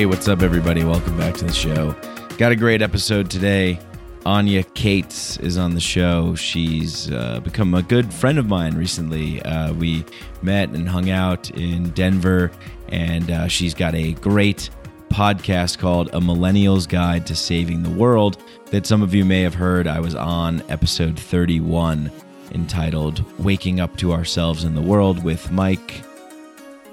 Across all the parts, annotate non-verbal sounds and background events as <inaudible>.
Hey, what's up, everybody? Welcome back to the show. Got a great episode today. Anya Cates is on the show. She's uh, become a good friend of mine recently. Uh, we met and hung out in Denver, and uh, she's got a great podcast called A Millennial's Guide to Saving the World that some of you may have heard. I was on episode 31 entitled Waking Up to Ourselves in the World with Mike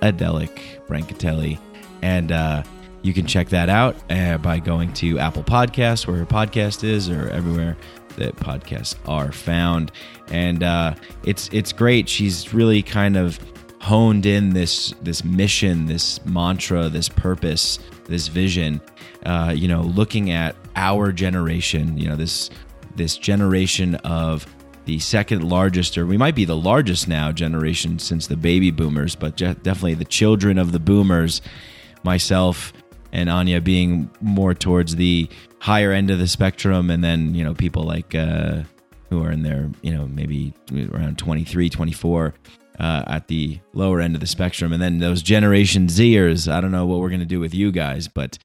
Adelic Brancatelli. And uh, you can check that out uh, by going to Apple Podcasts, where her podcast is, or everywhere that podcasts are found. And uh, it's it's great. She's really kind of honed in this this mission, this mantra, this purpose, this vision. Uh, you know, looking at our generation. You know, this this generation of the second largest, or we might be the largest now generation since the baby boomers, but definitely the children of the boomers myself and Anya being more towards the higher end of the spectrum, and then you know people like uh, who are in their you know maybe around 23, 24 uh, at the lower end of the spectrum, and then those Generation Zers. I don't know what we're gonna do with you guys, but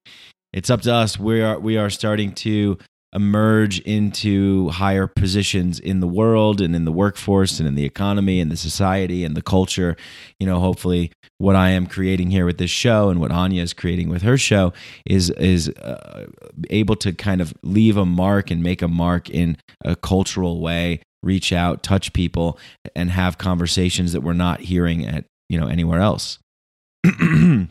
it's up to us. We are we are starting to emerge into higher positions in the world and in the workforce and in the economy and the society and the culture. You know, hopefully, what I am creating here with this show and what Anya is creating with her show is is uh, able to kind of leave a mark and make a mark in a cultural way. Reach out, touch people, and have conversations that we're not hearing at you know anywhere else. <clears throat> and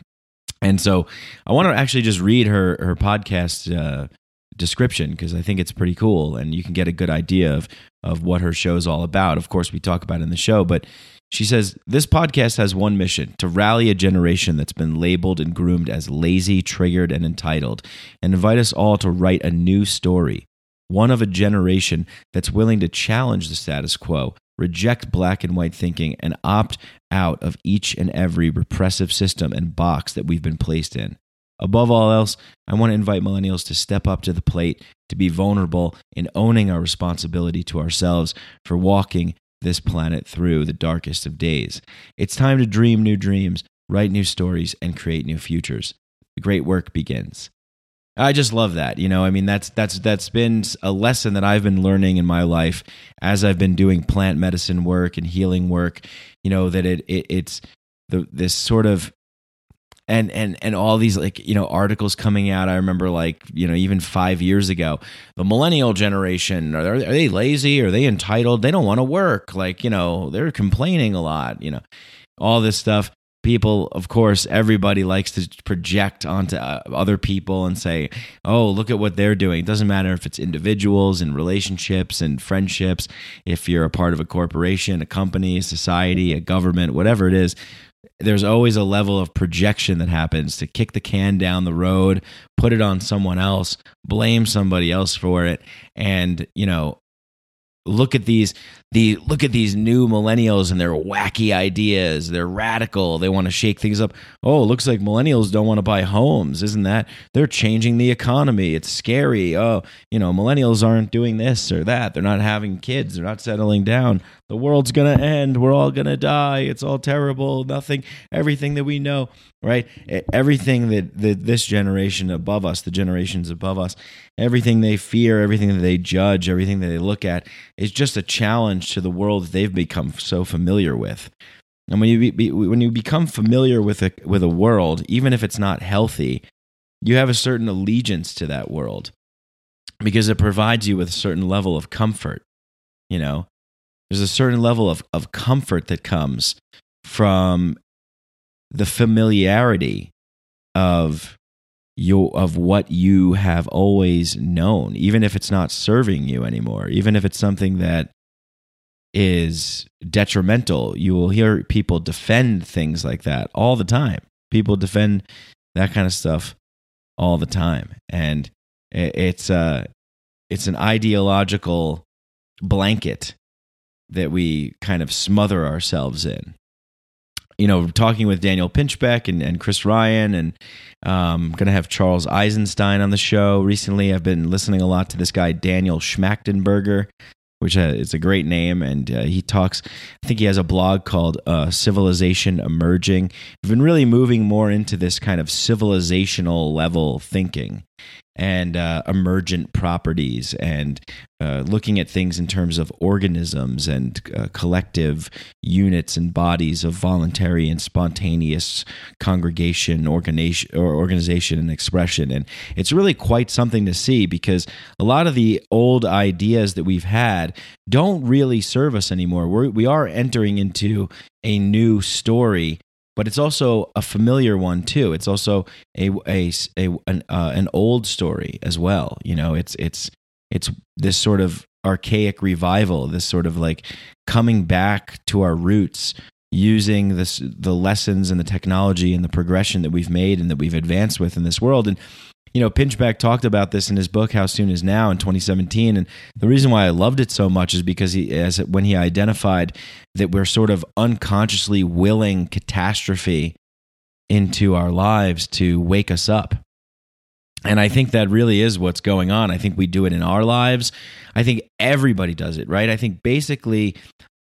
so, I want to actually just read her her podcast. Uh, description because I think it's pretty cool and you can get a good idea of of what her show is all about. Of course, we talk about in the show, but she says this podcast has one mission to rally a generation that's been labeled and groomed as lazy, triggered, and entitled, and invite us all to write a new story. One of a generation that's willing to challenge the status quo, reject black and white thinking, and opt out of each and every repressive system and box that we've been placed in. Above all else, I want to invite millennials to step up to the plate, to be vulnerable in owning our responsibility to ourselves for walking this planet through the darkest of days. It's time to dream new dreams, write new stories, and create new futures. The great work begins. I just love that. You know, I mean that's that's that's been a lesson that I've been learning in my life as I've been doing plant medicine work and healing work, you know, that it, it it's the this sort of and and and all these like you know articles coming out. I remember like you know even five years ago the millennial generation are, are they lazy? Are they entitled? They don't want to work. Like you know they're complaining a lot you know all this stuff. People of course everybody likes to project onto uh, other people and say oh look at what they're doing. It doesn't matter if it's individuals and relationships and friendships if you're a part of a corporation a company society a government whatever it is there's always a level of projection that happens to kick the can down the road, put it on someone else, blame somebody else for it, and you know, look at these the look at these new millennials and their wacky ideas. They're radical. They want to shake things up. Oh, looks like millennials don't want to buy homes. Isn't that? They're changing the economy. It's scary. Oh, you know, millennials aren't doing this or that. They're not having kids. They're not settling down. The world's going to end. We're all going to die. It's all terrible. Nothing, everything that we know, right? Everything that, that this generation above us, the generations above us, everything they fear, everything that they judge, everything that they look at is just a challenge to the world that they've become so familiar with. And when you be, when you become familiar with a with a world, even if it's not healthy, you have a certain allegiance to that world because it provides you with a certain level of comfort. You know, there's a certain level of, of comfort that comes from the familiarity of you of what you have always known even if it's not serving you anymore even if it's something that is detrimental. You will hear people defend things like that all the time. People defend that kind of stuff all the time, and it's uh it's an ideological blanket that we kind of smother ourselves in. You know, talking with Daniel Pinchbeck and, and Chris Ryan, and um, going to have Charles Eisenstein on the show recently. I've been listening a lot to this guy, Daniel Schmachtenberger which uh, is a great name. And uh, he talks, I think he has a blog called uh, Civilization Emerging. We've been really moving more into this kind of civilizational level thinking and uh, emergent properties and uh, looking at things in terms of organisms and uh, collective units and bodies of voluntary and spontaneous congregation, organization, or organization and expression. And it's really quite something to see because a lot of the old ideas that we've had don't really serve us anymore. We're, we are entering into a new story but it's also a familiar one too. It's also a a, a an, uh, an old story as well. You know, it's it's it's this sort of archaic revival, this sort of like coming back to our roots, using this the lessons and the technology and the progression that we've made and that we've advanced with in this world and you know, Pinchbeck talked about this in his book "How Soon Is Now" in 2017, and the reason why I loved it so much is because he, as when he identified that we're sort of unconsciously willing catastrophe into our lives to wake us up. And I think that really is what's going on. I think we do it in our lives. I think everybody does it, right? I think basically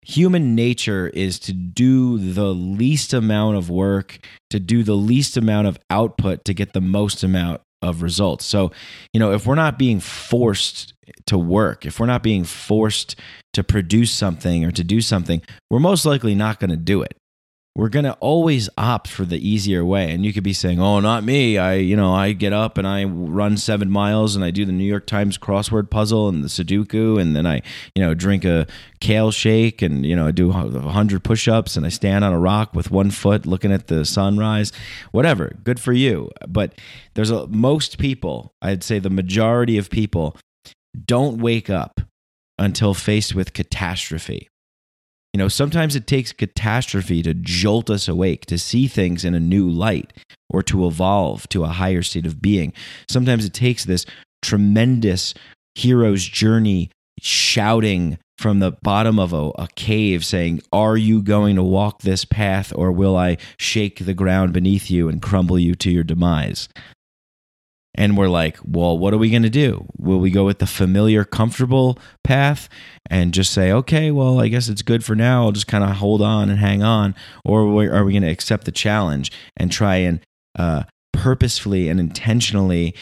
human nature is to do the least amount of work, to do the least amount of output to get the most amount of results. So, you know, if we're not being forced to work, if we're not being forced to produce something or to do something, we're most likely not going to do it we're going to always opt for the easier way. And you could be saying oh not me. I you know i get up and i run seven miles and i do the new york times crossword puzzle and the sudoku and then i you know drink a kale shake and you know i do 100 push-ups and i stand on a rock with one foot looking at the sunrise. Whatever. Good for you. But there's a most people i'd say the majority of people don't wake up until faced with catastrophe you know, sometimes it takes catastrophe to jolt us awake, to see things in a new light, or to evolve to a higher state of being. Sometimes it takes this tremendous hero's journey shouting from the bottom of a, a, cave saying, Are you going to walk this path, or will I shake the ground beneath you and crumble you to your demise? And we're like, well, what are we going to do? Will we go with the familiar, comfortable path and just say, okay, well, I guess it's good for now. I'll just kind of hold on and hang on, or are we going to accept the challenge and try and uh, purposefully and intentionally,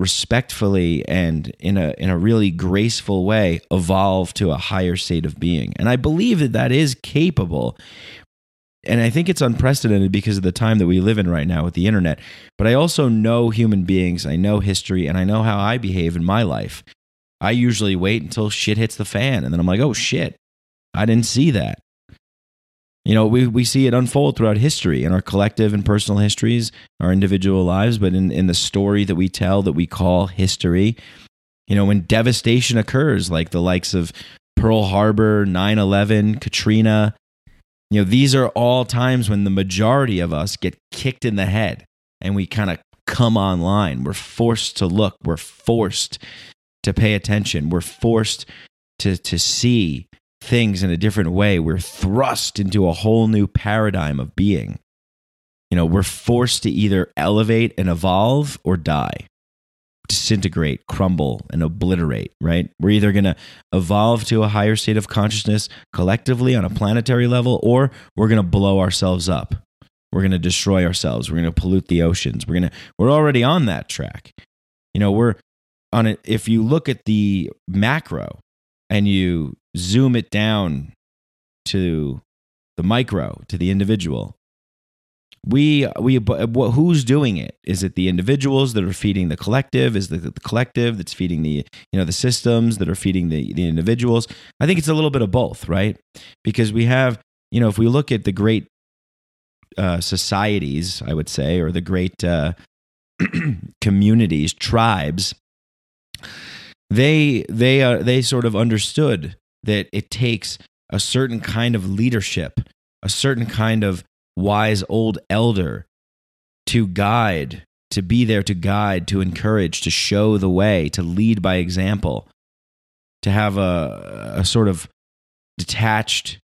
respectfully, and in a in a really graceful way, evolve to a higher state of being? And I believe that that is capable and I think it's unprecedented because of the time that we live in right now with the internet. But I also know human beings, I know history, and I know how I behave in my life. I usually wait until shit hits the fan, and then I'm like, oh shit, I didn't see that. You know, we, we see it unfold throughout history in our collective and personal histories, our individual lives, but in, in the story that we tell that we call history. You know, when devastation occurs, like the likes of Pearl Harbor, 9 11, Katrina, you know, these are all times when the majority of us get kicked in the head and we kind of come online. We're forced to look, we're forced to pay attention, we're forced to, to see things in a different way. We're thrust into a whole new paradigm of being. You know, we're forced to either elevate and evolve or die disintegrate, crumble, and obliterate, right? We're either going to evolve to a higher state of consciousness collectively on a planetary level, or we're going to blow ourselves up. We're going to destroy ourselves. We're going to pollute the oceans. We're going to, we're already on that track. You know, we're on it. If you look at the macro and you zoom it down to the micro, to the individual, we we who's doing it? Is it the individuals that are feeding the collective? Is it the collective that's feeding the you know the systems that are feeding the the individuals? I think it's a little bit of both right? Because we have you know if we look at the great uh, societies i would say or the great uh, <clears throat> communities tribes they they are they sort of understood that it takes a certain kind of leadership a certain kind of wise old elder to guide, to be there to guide, to encourage, to show the way, to lead by example, to have a, a sort of detached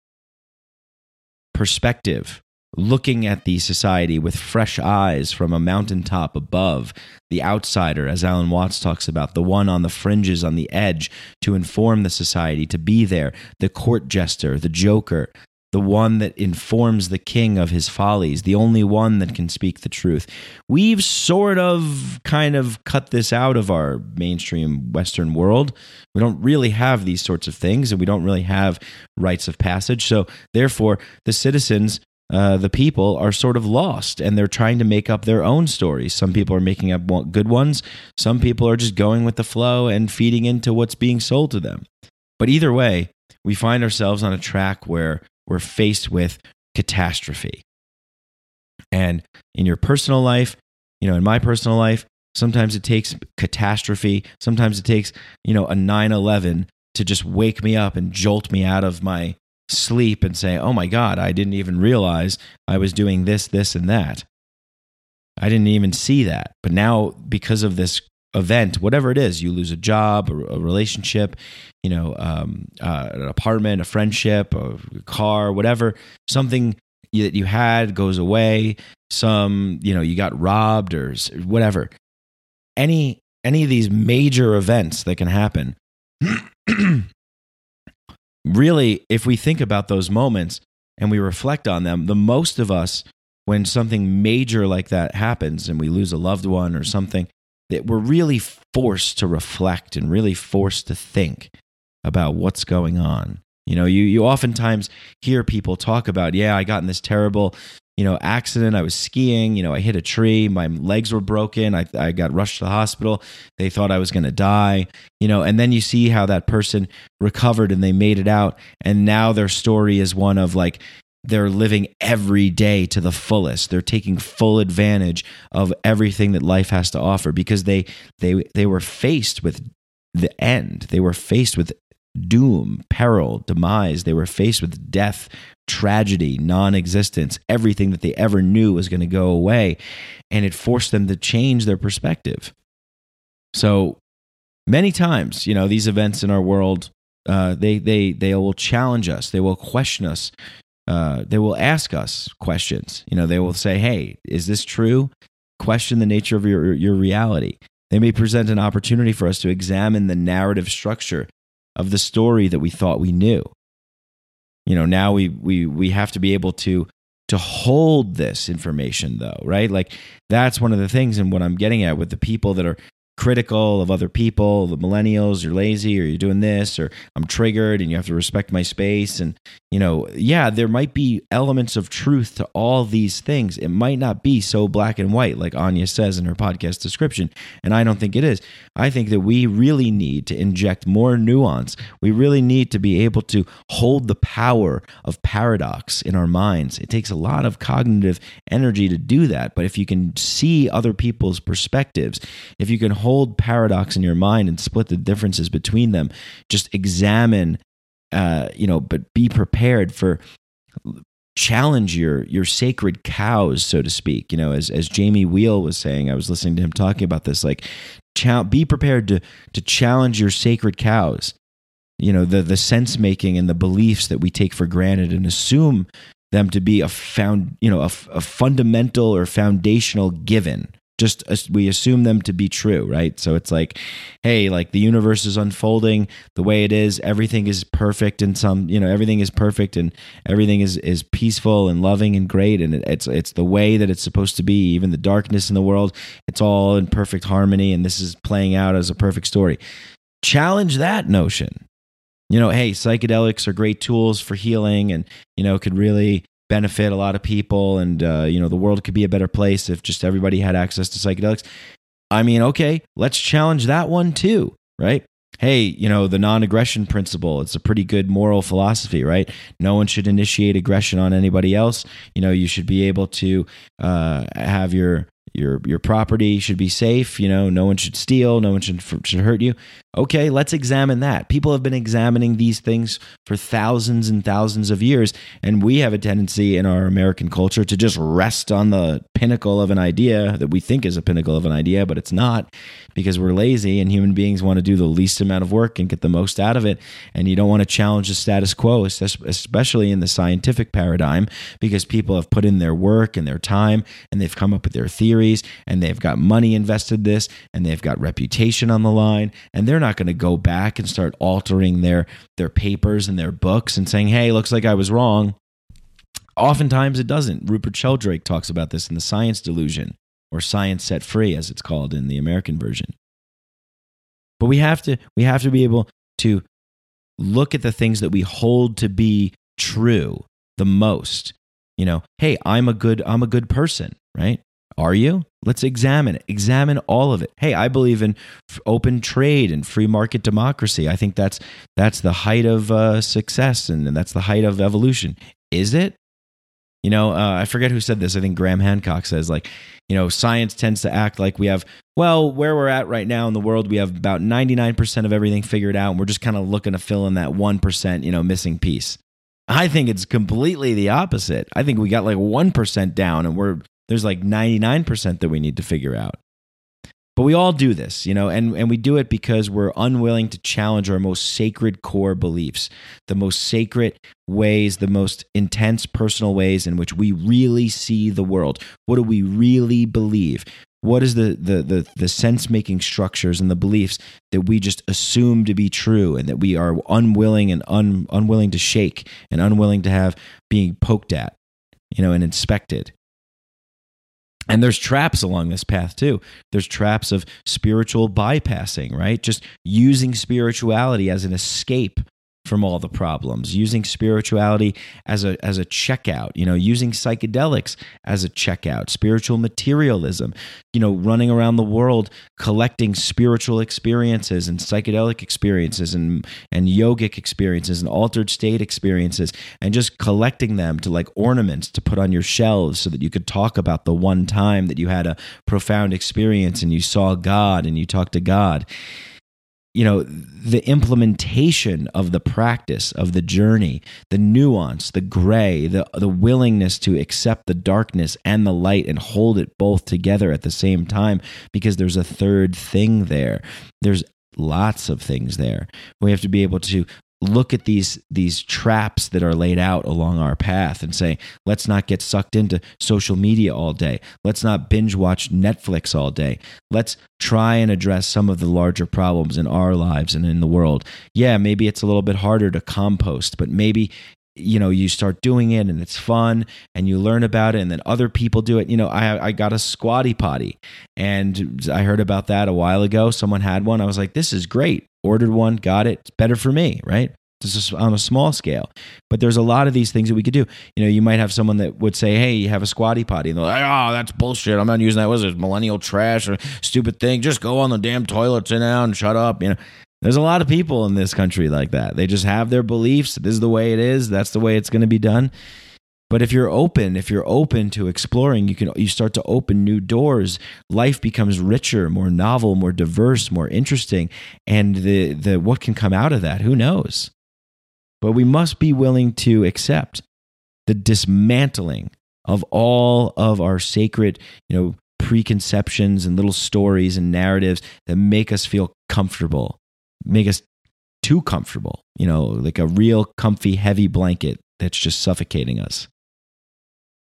perspective, looking at the society with fresh eyes from a mountaintop above, the outsider, as Alan Watts talks about, the one on the fringes, on the edge, to inform the society, to be there, the court jester, the joker, the one that informs the king of his follies, the only one that can speak the truth. We've sort of kind of cut this out of our mainstream Western world. We don't really have these sorts of things, and we don't really have rites of passage. So, therefore, the citizens uh, the people are sort of lost and they're trying to make up their own stories. Some people are making up good ones. Some people are just going with the flow and feeding into what's being sold to them. But either way, we find ourselves on a track where we're faced with catastrophe. And in your personal life, you know, in my personal life, sometimes it takes catastrophe. Sometimes it takes, you know, a 9 11 to just wake me up and jolt me out of my sleep and say, oh my God, I didn't even realize I was doing this, this, and that. I didn't even see that. But now, because of this event, whatever it is, you lose a job, a, a relationship, you know, um, uh, an apartment, a friendship, a car, whatever, something that you had goes away, some, you know, you got robbed or whatever. Any any of these major events that can happen <clears throat> really, if we think about those moments and we reflect on them, the most of us, when something major like that happens and we lose a loved one or something, that we're really forced to reflect and really forced to think about what's going on. You know, you, you oftentimes hear people talk about, yeah, I got in this terrible you know, accident. I was skiing. You know, I hit a tree. My legs were broken. I, I got rushed to the hospital. They thought I was going to die. You know, and then you see how that person recovered and they made it out. And now their story is one of like, they're living every day to the fullest. They're taking full advantage of everything that life has to offer because they they they were faced with the end. They were faced with doom, peril, demise. They were faced with death, tragedy, non existence. Everything that they ever knew was going to go away. And it forced them to change their perspective. So many times, you know, these events in our world, uh, they, they, they will challenge us, they will question us. Uh, they will ask us questions. You know, they will say, "Hey, is this true?" Question the nature of your your reality. They may present an opportunity for us to examine the narrative structure of the story that we thought we knew. You know, now we we we have to be able to to hold this information though, right? Like that's one of the things and what I'm getting at with the people that are critical of other people, the millennials, you're lazy or you're doing this or I'm triggered and you have to respect my space. And, you know, yeah, there might be elements of truth to all these things. It might not be so black and white, like Anya says in her podcast description. And I don't think it is. I think that we really need to inject more nuance. We really need to be able to hold the power of paradox in our minds. It takes a lot of cognitive energy to do that. But if you can see other people's perspectives, if you can hold paradox in your mind and split the differences between them. Just examine, uh, you know, but be prepared for challenge your your sacred cows, so to speak. You know, as as Jamie Wheal was saying, I was listening to him talking about this. Like, be prepared to to challenge your sacred cows. You know, the the sense making and the beliefs that we take for granted and assume them to be a found, you know, a, a fundamental or foundational given just we assume them to be true right? So it's like hey like the universe is unfolding the way it is. Everything is perfect and some you know everything is perfect and everything is is peaceful and loving and great. And it's it's the way that it's supposed to be even the darkness in the world. It's all in perfect harmony and this is playing out as a perfect story. Challenge that notion. You know hey psychedelics are great tools for healing and you know could really benefit a lot of people and uh, you know the world could be a better place if just everybody had access to psychedelics. I mean okay let's challenge that one too right? Hey you know the non-aggression principle it's a pretty good moral philosophy right? No one should initiate aggression on anybody else. You know you should be able to uh, have your your your property should be safe you know no one should steal no one should should hurt you. Okay let's examine that. People have been examining these things for thousands and thousands of years and we have a tendency in our american culture to just rest on the pinnacle of an idea that we think is a pinnacle of an idea but it's not because we're lazy and human beings want to do the least amount of work and get the most out of it. And you don't want to challenge the status quo especially in the scientific paradigm because people have put in their work and their time and they've come up with their theories and they've got money invested this and they've got reputation on the line. And they're not going to go back and start altering their their papers and their books and saying hey looks like i was wrong. Oftentimes it doesn't. Rupert sheldrake talks about this in the science delusion or science set free as it's called in the american version but we have to we have to be able to look at the things that we hold to be true the most you know hey i'm a good i'm a good person right are you? Let's examine it. Examine all of it. Hey, I believe in open trade and free market democracy. I think that's that's the height of uh, success and, and that's the height of evolution. Is it? You know, uh, I forget who said this. I think Graham Hancock says like, you know, science tends to act like we have well, where we're at right now in the world, we have about 99% of everything figured out and we're just kind of looking to fill in that 1%, you know, missing piece. I think it's completely the opposite. I think we got like 1% down and we're there's like 99% that we need to figure out. But we all do this, you know, and, and we do it because we're unwilling to challenge our most sacred core beliefs, the most sacred ways, the most intense personal ways in which we really see the world. What do we really believe? What is the the the, the sense making structures and the beliefs that we just assume to be true and that we are unwilling and un, unwilling to shake and unwilling to have being poked at, you know, and inspected? And there's traps along this path too. There's traps of spiritual bypassing, right? Just using spirituality as an escape from all the problems, using spirituality as a as a checkout, you know, using psychedelics as a checkout, spiritual materialism, you know, running around the world collecting spiritual experiences and psychedelic experiences and and yogic experiences and altered state experiences and just collecting them to like ornaments to put on your shelves so that you could talk about the one time that you had a profound experience and you saw God and you talked to God you know the implementation of the practice of the journey the nuance the gray the the willingness to accept the darkness and the light and hold it both together at the same time because there's a third thing there. There's lots of things there. We have to be able to look at these these traps that are laid out along our path and say let's not get sucked into social media all day. Let's not binge watch netflix all day. Let's try and address some of the larger problems in our lives and in the world. Yeah maybe it's a little bit harder to compost but maybe you know you start doing it and it's fun and you learn about it and then other people do it you know i i got a squatty potty and i heard about that a while ago someone had one i was like this is great ordered one, got it. It's better for me, right? This is on a small scale. But there's a lot of these things that we could do. You know, you might have someone that would say, hey, you have a squatty potty. And they're like, oh, that's bullshit. I'm not using that. was it? Millennial trash or stupid thing. Just go on the damn toilet, sit down, and shut up. You know, there's a lot of people in this country like that. They just have their beliefs. This is the way it is. That's the way it's going to be done. But if you're open, if you're open to exploring, you can you start to open new doors. Life becomes richer, more novel, more diverse, more interesting, and the the what can come out of that, who knows? But we must be willing to accept the dismantling of all of our sacred, you know, preconceptions and little stories and narratives that make us feel comfortable, make us too comfortable, you know, like a real comfy heavy blanket that's just suffocating us.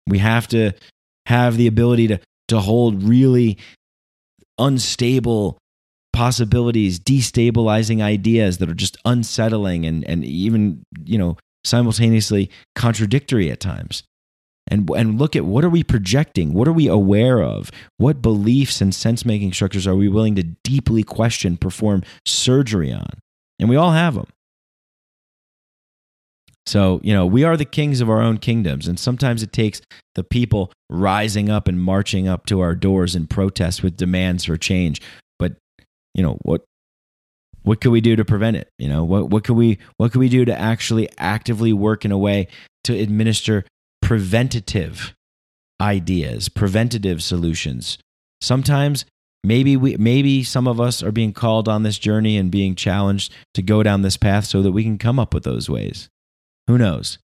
We have to have the ability to, to hold really unstable possibilities, destabilizing ideas that are just unsettling and, and even, you know, simultaneously contradictory at times. And, and look at what are we projecting? What are we aware of? What beliefs and sense making structures are we willing to deeply question, perform surgery on? And we all have them. So, you know, we are the kings of our own kingdoms. And sometimes it takes the people rising up and marching up to our doors in protest with demands for change. But, you know, what what could we do to prevent it? You know, what what could we what could we do to actually actively work in a way to administer preventative ideas, preventative solutions sometimes maybe we maybe some of us are being called on this journey and being challenged to go down this path so that we can come up with those ways. Who knows?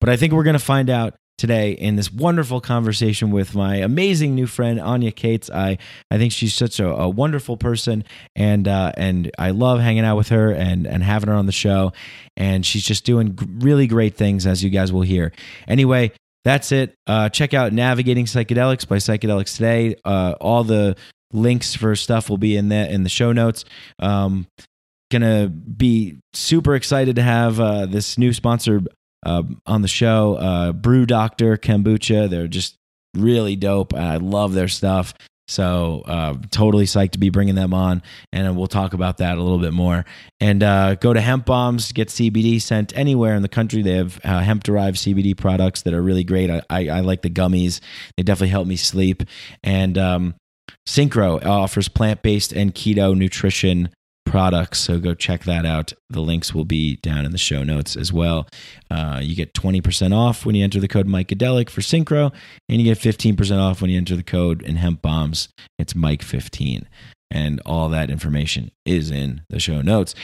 But I think we're going to find out today in this wonderful conversation with my amazing new friend Anya Cates. I I think she's such a, a wonderful person, and uh, and I love hanging out with her and and having her on the show. And she's just doing really great things, as you guys will hear. Anyway. That's it. Uh, check out Navigating Psychedelics by Psychedelics Today. Uh, all the links for stuff will be in the in the show notes. Um, gonna be super excited to have uh, this new sponsor uh, on the show, uh, Brew Doctor Kombucha. They're just really dope. and I love their stuff. So uh, totally psyched to be bringing them on, and we'll talk about that a little bit more. And uh, go to Hemp Bombs, get CBD sent anywhere in the country. They have uh, hemp derived CBD products that are really great. I, I, I, like the gummies; they definitely help me sleep. And um, Syncro offers plant based and keto nutrition products. So go check that out. The links will be down in the show notes as well. Uh, you get 20% off when you enter the code Micadelic for Synchro, and you get 15% off when you enter the code in Hemp Bombs. It's Mike15 and all that information is in the show notes.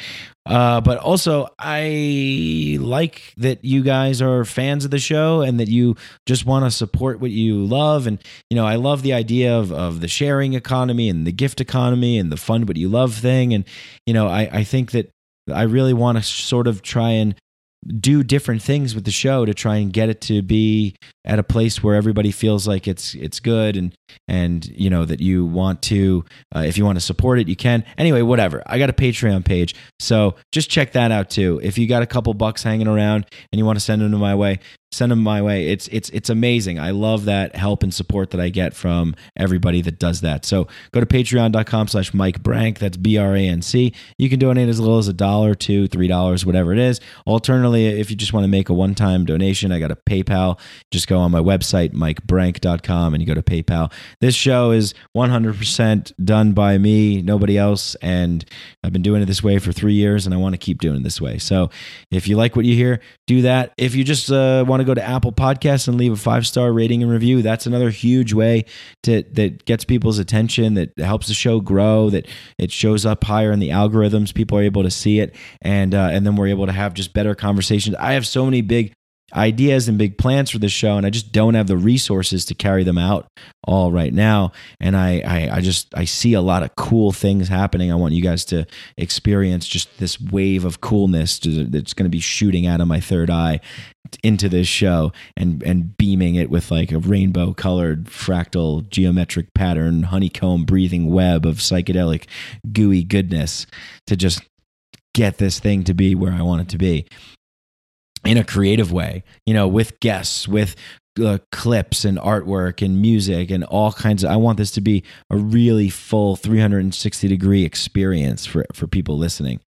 Uh, but also, I like that you guys are fans of the show and that you just want to support what you love. And, you know, I love the idea of, of the sharing economy and the gift economy and the fund what you love thing. And, you know, I, I think that I really want to sort of try and do different things with the show to try and get it to be at a place where everybody feels like it's it's good and and you know that you want to uh, if you want to support it you can. Anyway whatever. I got a patreon page. So just check that out too. If you got a couple bucks hanging around and you want to send them to my way send them my way. It's it's it's amazing. I love that help and support that I get from everybody that does that. So go to patreon.com slash Mike Branc. That's B-R-A-N-C. You can donate as little as a dollar, two, three dollars, whatever it is. Alternatively, if you just want to make a one-time donation, I got a PayPal. Just go on my website, mikebranc.com, and you go to PayPal. This show is 100% done by me, nobody else. And I've been doing it this way for three years, and I want to keep doing it this way. So if you like what you hear, do that. If you just uh, want to go to Apple Podcasts and leave a five star rating and review, that's another huge way to that gets people's attention, that helps the show grow, that it shows up higher in the algorithms. People are able to see it, and uh, and then we're able to have just better conversations. I have so many big ideas and big plans for this show and i just don't have the resources to carry them out all right now. And I, I i, just i see a lot of cool things happening. I want you guys to experience just this wave of coolness that's going to be shooting out of my third eye into this show and and beaming it with like a rainbow colored fractal geometric pattern honeycomb breathing web of psychedelic gooey goodness to just get this thing to be where i want it to be in a creative way, you know, with guests, with uh, clips and artwork and music and all kinds of. I want this to be a really full 360 degree experience for for people listening.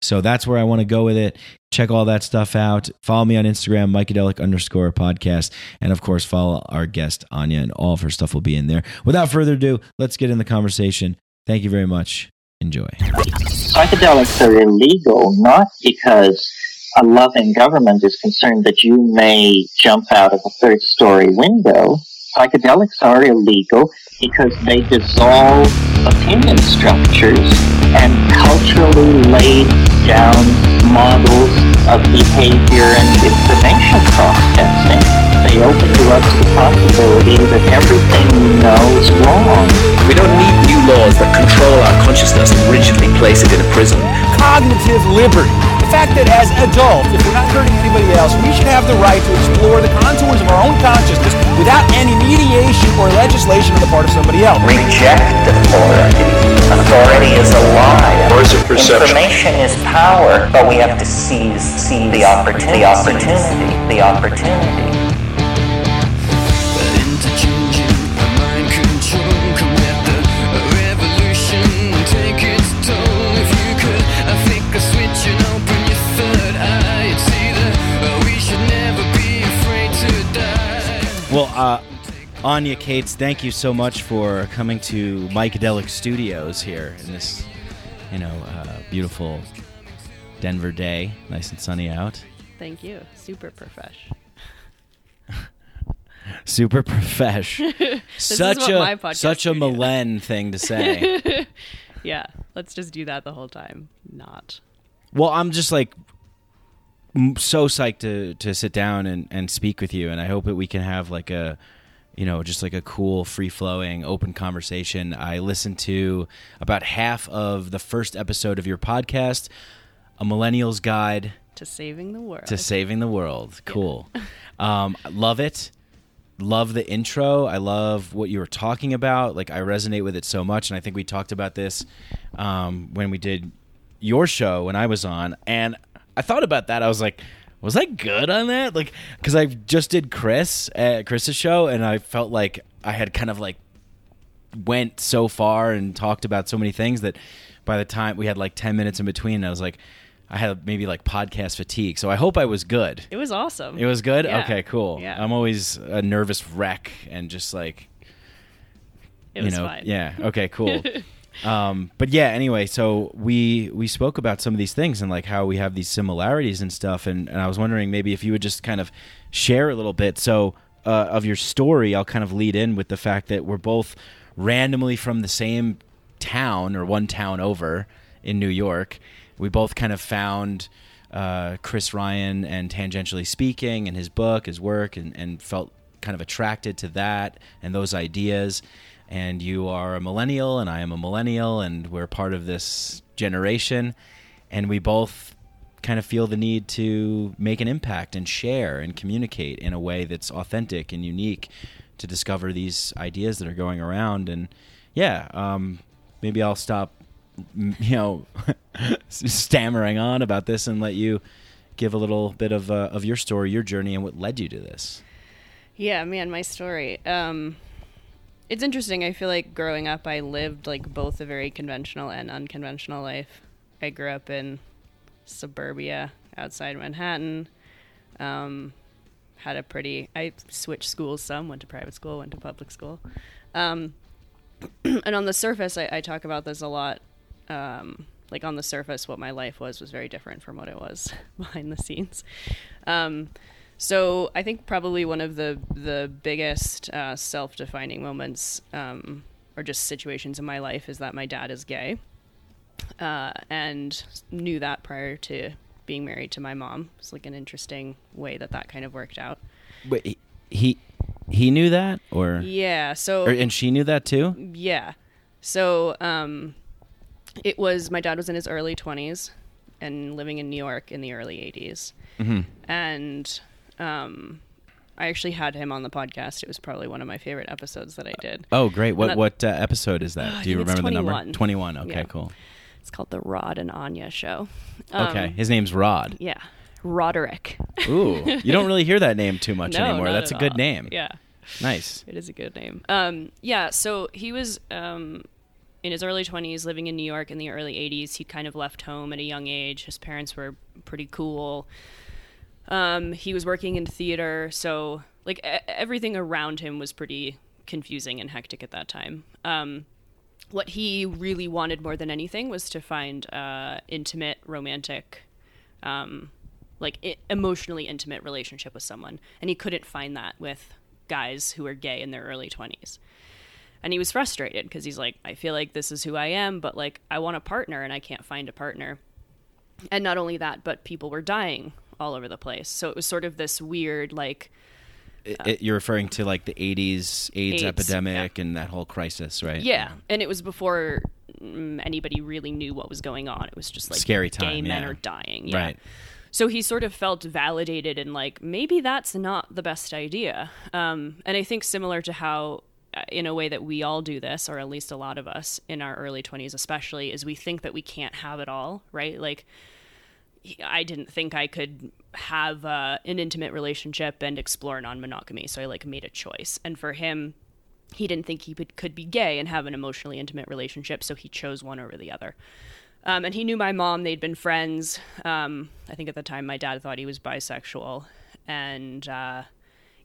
So that's where I want to go with it. Check all that stuff out. Follow me on Instagram, Micadelic underscore podcast. And of course, follow our guest, Anya, and all of her stuff will be in there. Without further ado, let's get in the conversation. Thank you very much. Enjoy. Psychedelics are illegal not because a loving government is concerned that you may jump out of a third story window, psychedelics are illegal because they dissolve opinion structures and culturally laid down models of behavior and information processing. They open to us the possibility that everything we know is wrong. We don't need new laws that control our consciousness and rigidly place it in a prison. Cognitive liberty the fact that as adults, if we're not hurting anybody else, we should have the right to explore the contours of our own consciousness without any mediation or legislation on the part of somebody else. Reject authority. Authority is a lie. Information is power, but we have to seize, seize the opportunity. The opportunity. The opportunity. Well, uh, Anya Cates, thank you so much for coming to Micadelic Studios here in this, you know, uh, beautiful Denver day, nice and sunny out. Thank you. Super profesh. <laughs> Super profesh. <laughs> such a such a Milen thing to say. <laughs> Yeah, let's just do that the whole time. Not. well, I'm just like so psyched to to sit down and and speak with you, and I hope that we can have like a you know just like a cool free flowing open conversation. I listened to about half of the first episode of your podcast, a millennial's guide To saving the world. to saving the world. Cool. <laughs> Um, love it. Love the intro. I love what you were talking about. Like I resonate with it so much, and I think we talked about this um, when we did your show when I was on, and I thought about that. I was like, was I good on that? Like, because I just did Chris at Chris's show, and I felt like I had kind of like went so far and talked about so many things that by the time we had like 10 minutes in between I was like I had maybe like podcast fatigue so I hope I was good It was awesome. it was good Yeah. okay cool Yeah. I'm always a nervous wreck and just like It you know fine. yeah okay cool <laughs> um but yeah anyway so we we spoke about some of these things and like how we have these similarities and stuff. And, and i was wondering maybe if you would just kind of share a little bit. So uh, of your story i'll kind of lead in with the fact that we're both randomly from the same town or one town over in new york. We both kind of found uh, chris ryan and tangentially speaking and his book his work and, and felt kind of attracted to that and those ideas and you are a millennial and I am a millennial and we're part of this generation and we both kind of feel the need to make an impact and share and communicate in a way that's authentic and unique to discover these ideas that are going around and yeah um, maybe I'll stop <laughs> you know <laughs> stammering on about this and let you give a little bit of uh, of your story your journey and what led you to this Yeah, man, my story. Um, it's interesting. I feel like growing up, I lived like both a very conventional and unconventional life. I grew up in suburbia outside Manhattan. Um, had a pretty. I switched schools some. Went to private school. Went to public school. Um, <clears throat> and on the surface, I, I talk about this a lot. Um, like on the surface, what my life was was very different from what it was <laughs> behind the scenes. So I think probably one of the the biggest uh, self-defining moments, um, or just situations in my life, is that my dad is gay, uh, and knew that prior to being married to my mom. It's like an interesting way that that kind of worked out. Wait, he he, he knew that, or, Yeah. So or and she knew that too. Yeah. So um, it was my dad was in his early 20s and living in New York in the early 80s. Mm-hmm. And um, I actually had him on the podcast. It was probably one of my favorite episodes that I did. Oh, great! What that- what uh, episode is that? I Do you remember the number? 21. Okay, Yeah. cool. It's called the Rod and Anya Show. Okay, Um, his name's Rod. Yeah. Roderick. Ooh, you don't really hear that name too much <laughs> no, anymore. That's a good all. name. Yeah. Nice. It is a good name. Um, yeah, so he was um, in his early 20s, living in New York in the early 80s. He kind of left home at a young age. His parents were pretty cool. Um, he was working in theater, so like everything around him was pretty confusing and hectic at that time. Um, what he really wanted more than anything was to find uh, intimate, romantic, um, like i- emotionally intimate relationship with someone, and he couldn't find that with guys who were gay in their early twenties. And he was frustrated because he's like, I feel like this is who I am, but like I want a partner and I can't find a partner. And not only that, but people were dying all over the place. So it was sort of this weird, like, it- you're referring to like the '80s AIDS, AIDS, epidemic and that whole crisis, right? Yeah, and it was before mm, anybody really knew what was going on. It was just like Scary time. Gay time, men yeah. are dying. Yeah. Right. So he sort of felt validated and like maybe that's not the best idea. Um, and I think similar to how, uh, in a way that we all do this, or at least a lot of us in our early twenties, especially, is we think that we can't have it all, right? Like. I didn't think I could have uh, an intimate relationship and explore non-monogamy, so I like made a choice. And for him, he didn't think he could, be gay and have an emotionally intimate relationship, so he chose one over the other. Um, and he knew my mom; they'd been friends. Um, I think at the time my dad thought he was bisexual, and uh,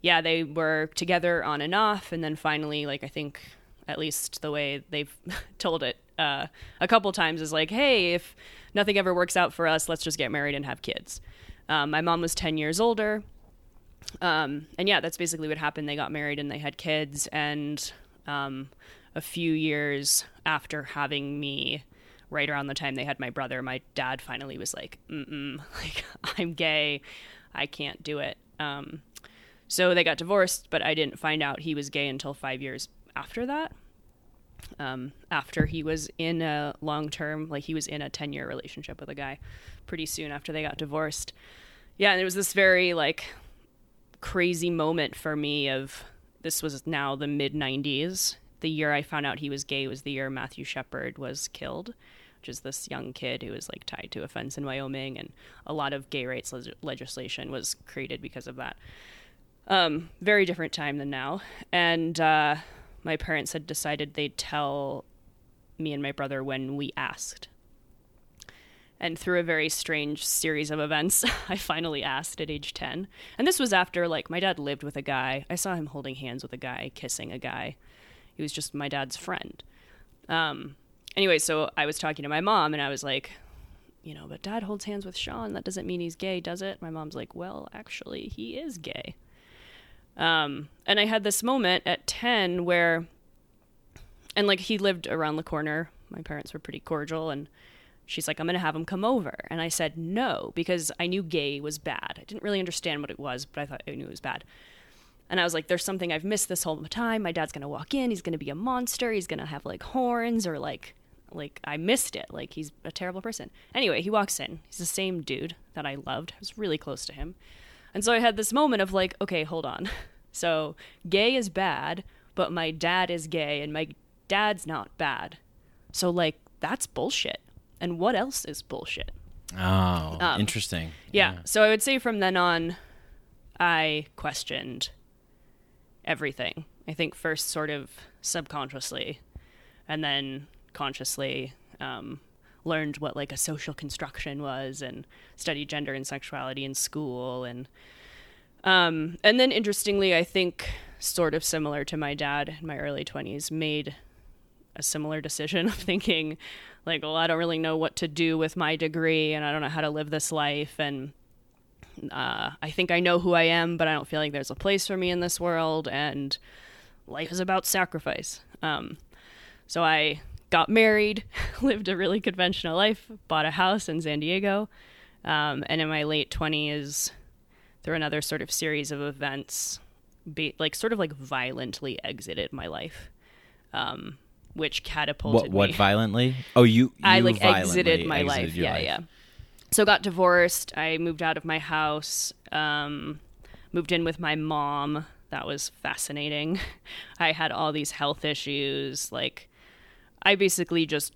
yeah, they were together on and off. And then finally, like I think, at least the way they've <laughs> told it uh, a couple times is like, hey, if nothing ever works out for us, let's just get married and have kids. Um, my mom was ten years older Um, and yeah, that's basically what happened. They got married and they had kids. And um, a few years after having me, right around the time they had my brother, my dad finally was like, Mm-mm, <laughs> like I'm gay, I can't do it. Um, so they got divorced, but I didn't find out he was gay until five years after that. Um, after he was in a long term, like he was in a 10 year relationship with a guy pretty soon after they got divorced. Yeah, and it was this very like crazy moment for me of this was now the mid 90s. The year I found out he was gay was the year Matthew Shepard was killed, which is this young kid who was like tied to a fence in Wyoming, and a lot of gay rights le- legislation was created because of that. Um, very different time than now, and uh, my parents had decided they'd tell me and my brother when we asked. And through a very strange series of events, <laughs> I finally asked at age 10. And this was after, like, my dad lived with a guy. I saw him holding hands with a guy, kissing a guy. He was just my dad's friend. Um, anyway, so I was talking to my mom, and I was like, you know, but dad holds hands with Sean. That doesn't mean he's gay, does it? My mom's like, well, actually, he is gay. Um, and I had this moment at 10 where, and like he lived around the corner. My parents were pretty cordial, and she's like, I'm going to have him come over. And I said no, because I knew gay was bad. I didn't really understand what it was, but I thought I knew it was bad. And I was like, there's something I've missed this whole time. My dad's going to walk in. He's going to be a monster. He's going to have like horns or like, like I missed it. Like he's a terrible person. Anyway, he walks in. He's the same dude that I loved. I was really close to him. And so I had this moment of like, okay, hold on. <laughs> So gay is bad, but my dad is gay and my dad's not bad. So like that's bullshit. And what else is bullshit? Oh, Um, interesting. Yeah. So I would say from then on, I questioned everything. I think first sort of subconsciously, and then consciously um, learned what like a social construction was, and studied gender and sexuality in school, and um, and then interestingly, I think sort of similar to my dad in my early twenties, made a similar decision <laughs> of thinking like well i don't really know what to do with my degree and i don't know how to live this life and uh, i think i know who i am but i don't feel like there's a place for me in this world and life is about sacrifice. Um, so i got married <laughs> lived a really conventional life bought a house in san diego um, and in my late 20s through another sort of series of events be, like sort of like violently exited my life um, which catapulted What? What me. violently? Oh, you. <laughs> I like exited my exited life. Yeah, yeah. So got divorced. I moved out of my house. Um, moved in with my mom. That was fascinating. <laughs> I had all these health issues. Like, I basically just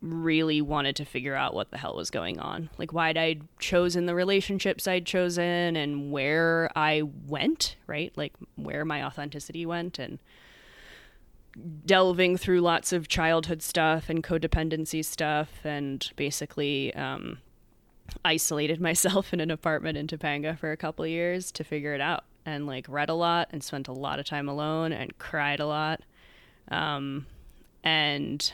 really wanted to figure out what the hell was going on. Like, why'd I chosen the relationships I'd chosen and where I went, right? Like, where my authenticity went and delving through lots of childhood stuff and codependency stuff and basically um, isolated <laughs> myself in an apartment in Topanga for a couple of years to figure it out and like read a lot and spent a lot of time alone and cried a lot um, and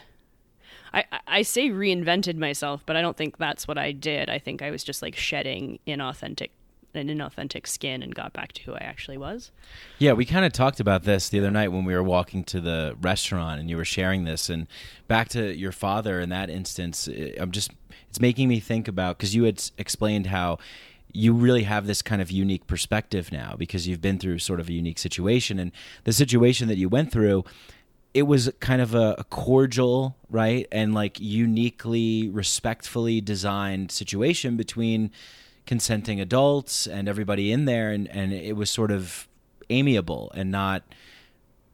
I, I- say reinvented myself but I don't think that's what I did I think I was just like shedding inauthentic an inauthentic skin and got back to who I actually was Yeah, we kind of talked about this the other night when we were walking to the restaurant and you were sharing this. And back to your father in that instance, eh, I'm just, it's making me think about, because you had explained how you really have this kind of unique perspective now because you've been through sort of a unique situation. And the situation that you went through, it was kind of a, a cordial, right? And like uniquely, respectfully designed situation between consenting adults and everybody in there. And, and it was sort of amiable and not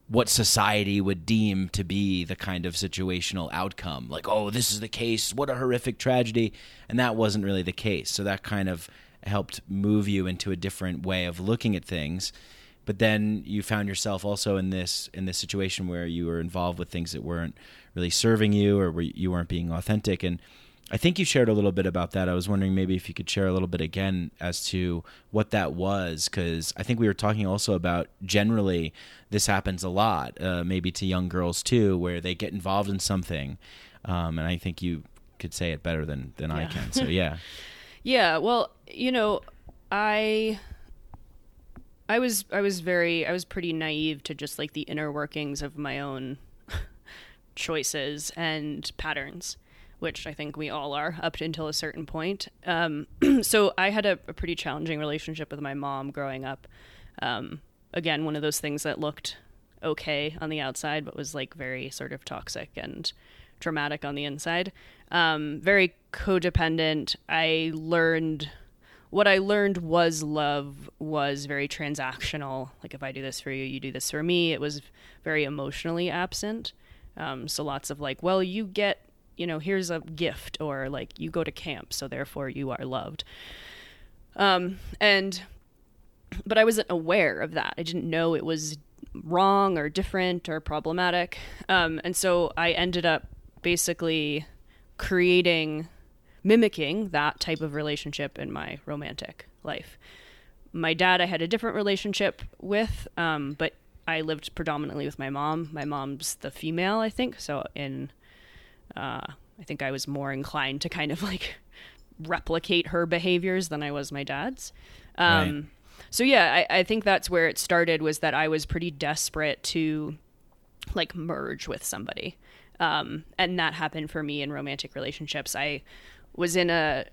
what society would deem to be the kind of situational outcome. Like, oh, this is the case. What a horrific tragedy. And that wasn't really the case. So that kind of helped move you into a different way of looking at things. But then you found yourself also in this in this situation where you were involved with things that weren't really serving you or where you weren't being authentic. And I think you shared a little bit about that. I was wondering maybe if you could share a little bit again as to what that was, because I think we were talking also about generally this happens a lot, uh, maybe to young girls too, where they get involved in something, um, and I think you could say it better than than I can. So yeah, <laughs> Yeah, well, you know, I I was I was very I was pretty naive to just like the inner workings of my own <laughs> choices and patterns, which I think we all are up until a certain point. Um, <clears throat> so I had a, a, pretty challenging relationship with my mom growing up. Um, again, one of those things that looked okay on the outside, but was like very sort of toxic and dramatic on the inside. Um, very codependent. I learned what I learned was love was very transactional. Like if I do this for you, you do this for me. It was very emotionally absent. Um, so lots of like, well, you get, you know, here's a gift, or like you go to camp, so therefore you are loved. Um, and, but I wasn't aware of that. I didn't know it was wrong or different or problematic. Um, and so I ended up basically creating mimicking that type of relationship in my romantic life. My dad, I had a different relationship with, um, but I lived predominantly with my mom. My mom's the female, I think. So in, uh, I think I was more inclined to kind of like <laughs> replicate her behaviors than I was my dad's. Um, right. So yeah, I, I think that's where it started. Was that I was pretty desperate to like merge with somebody. Um, and that happened for me in romantic relationships. I was in a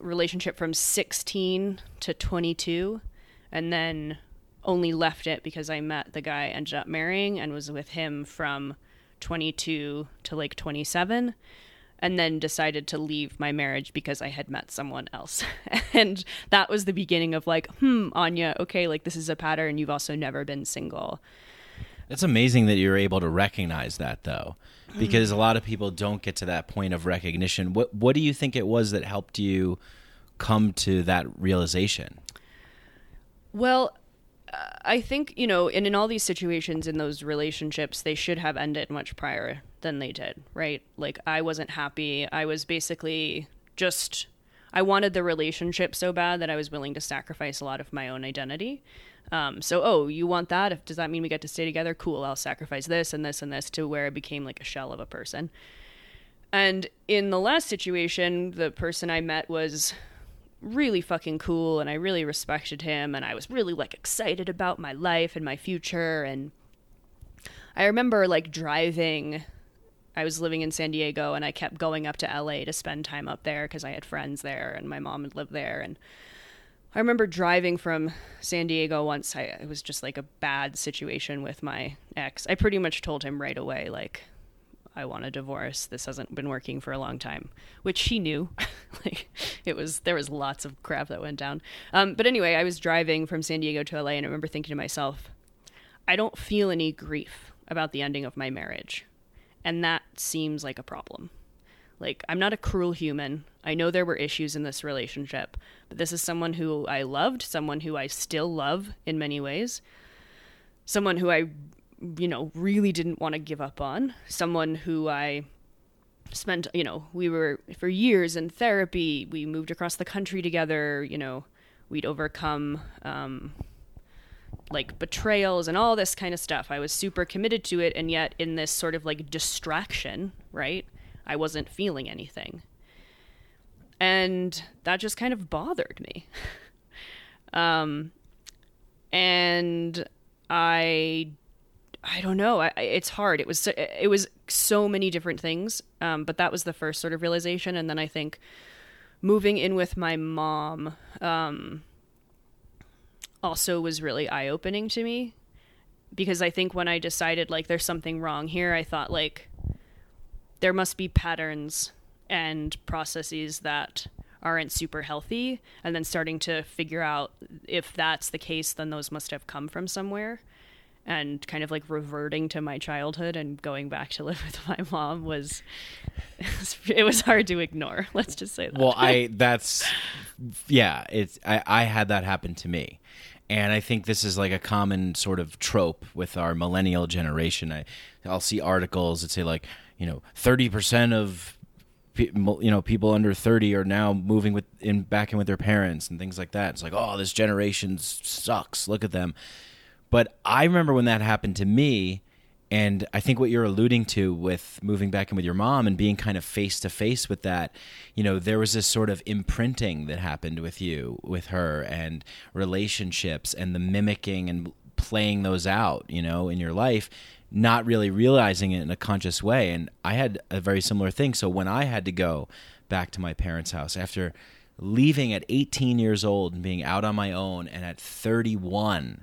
relationship from 16 to 22 and then only left it because I met the guy I ended up marrying and was with him from 22 to like 27 and then decided to leave my marriage because I had met someone else. <laughs> and that was the beginning of like, hmm, Anya, okay, like this is a pattern. You've also never been single. It's amazing that you're able to recognize that though because a lot of people don't get to that point of recognition. What what do you think it was that helped you come to that realization? Well, uh, I think, you know, and in all these situations in those relationships, they should have ended much prior than they did, right? Like I wasn't happy. I was basically just I wanted the relationship so bad that I was willing to sacrifice a lot of my own identity. Um, so, oh, you want that? If, does that mean we get to stay together? Cool. I'll sacrifice this and this and this to where it became like a shell of a person. And in the last situation, the person I met was really fucking cool and I really respected him and I was really like excited about my life and my future and I remember like driving I was living in San Diego and I kept going up to LA to spend time up there because I had friends there and my mom had lived there and I remember driving from San Diego once. I, it was just like a bad situation with my ex. I pretty much told him right away, like, I want a divorce. This hasn't been working for a long time, which he knew. <laughs> like, it was there was lots of crap that went down. Um, but anyway, I was driving from San Diego to LA, and I remember thinking to myself, I don't feel any grief about the ending of my marriage, and that seems like a problem. Like, I'm not a cruel human. I know there were issues in this relationship, but this is someone who I loved, someone who I still love in many ways, someone who I, you know, really didn't want to give up on, someone who I spent, you know, we were for years in therapy, we moved across the country together, you know, we'd overcome, um, like betrayals and all this kind of stuff. I was super committed to it, and yet in this sort of like distraction, right? I wasn't feeling anything. And that just kind of bothered me. <laughs> um, and I I don't know. I, it's hard. It was it was so many different things. Um, but that was the first sort of realization, and then I think moving in with my mom um, also was really eye opening to me because I think when I decided like there's something wrong here, I thought like there must be patterns and processes that aren't super healthy and then starting to figure out if that's the case then those must have come from somewhere and kind of like reverting to my childhood and going back to <laughs> live with my mom was <laughs> it was hard to ignore <laughs> let's just say that. Well i that's yeah it's i i had that happen to me. And i think this is like a common sort of trope with our millennial generation. I i'll see articles that say like you know, 30% of you know people under 30 are now moving with in back in with their parents and things like that. It's like oh this generation sucks. Look at them. But i remember when that happened to me And I think what you're alluding to with moving back in with your mom and being kind of face to face with that, you know, there was this sort of imprinting that happened with you, with her, and relationships and the mimicking and playing those out, you know, in your life, not really realizing it in a conscious way. And I had a very similar thing. So when I had to go back to my parents' house after leaving at 18 years old and being out on my own, and at 31,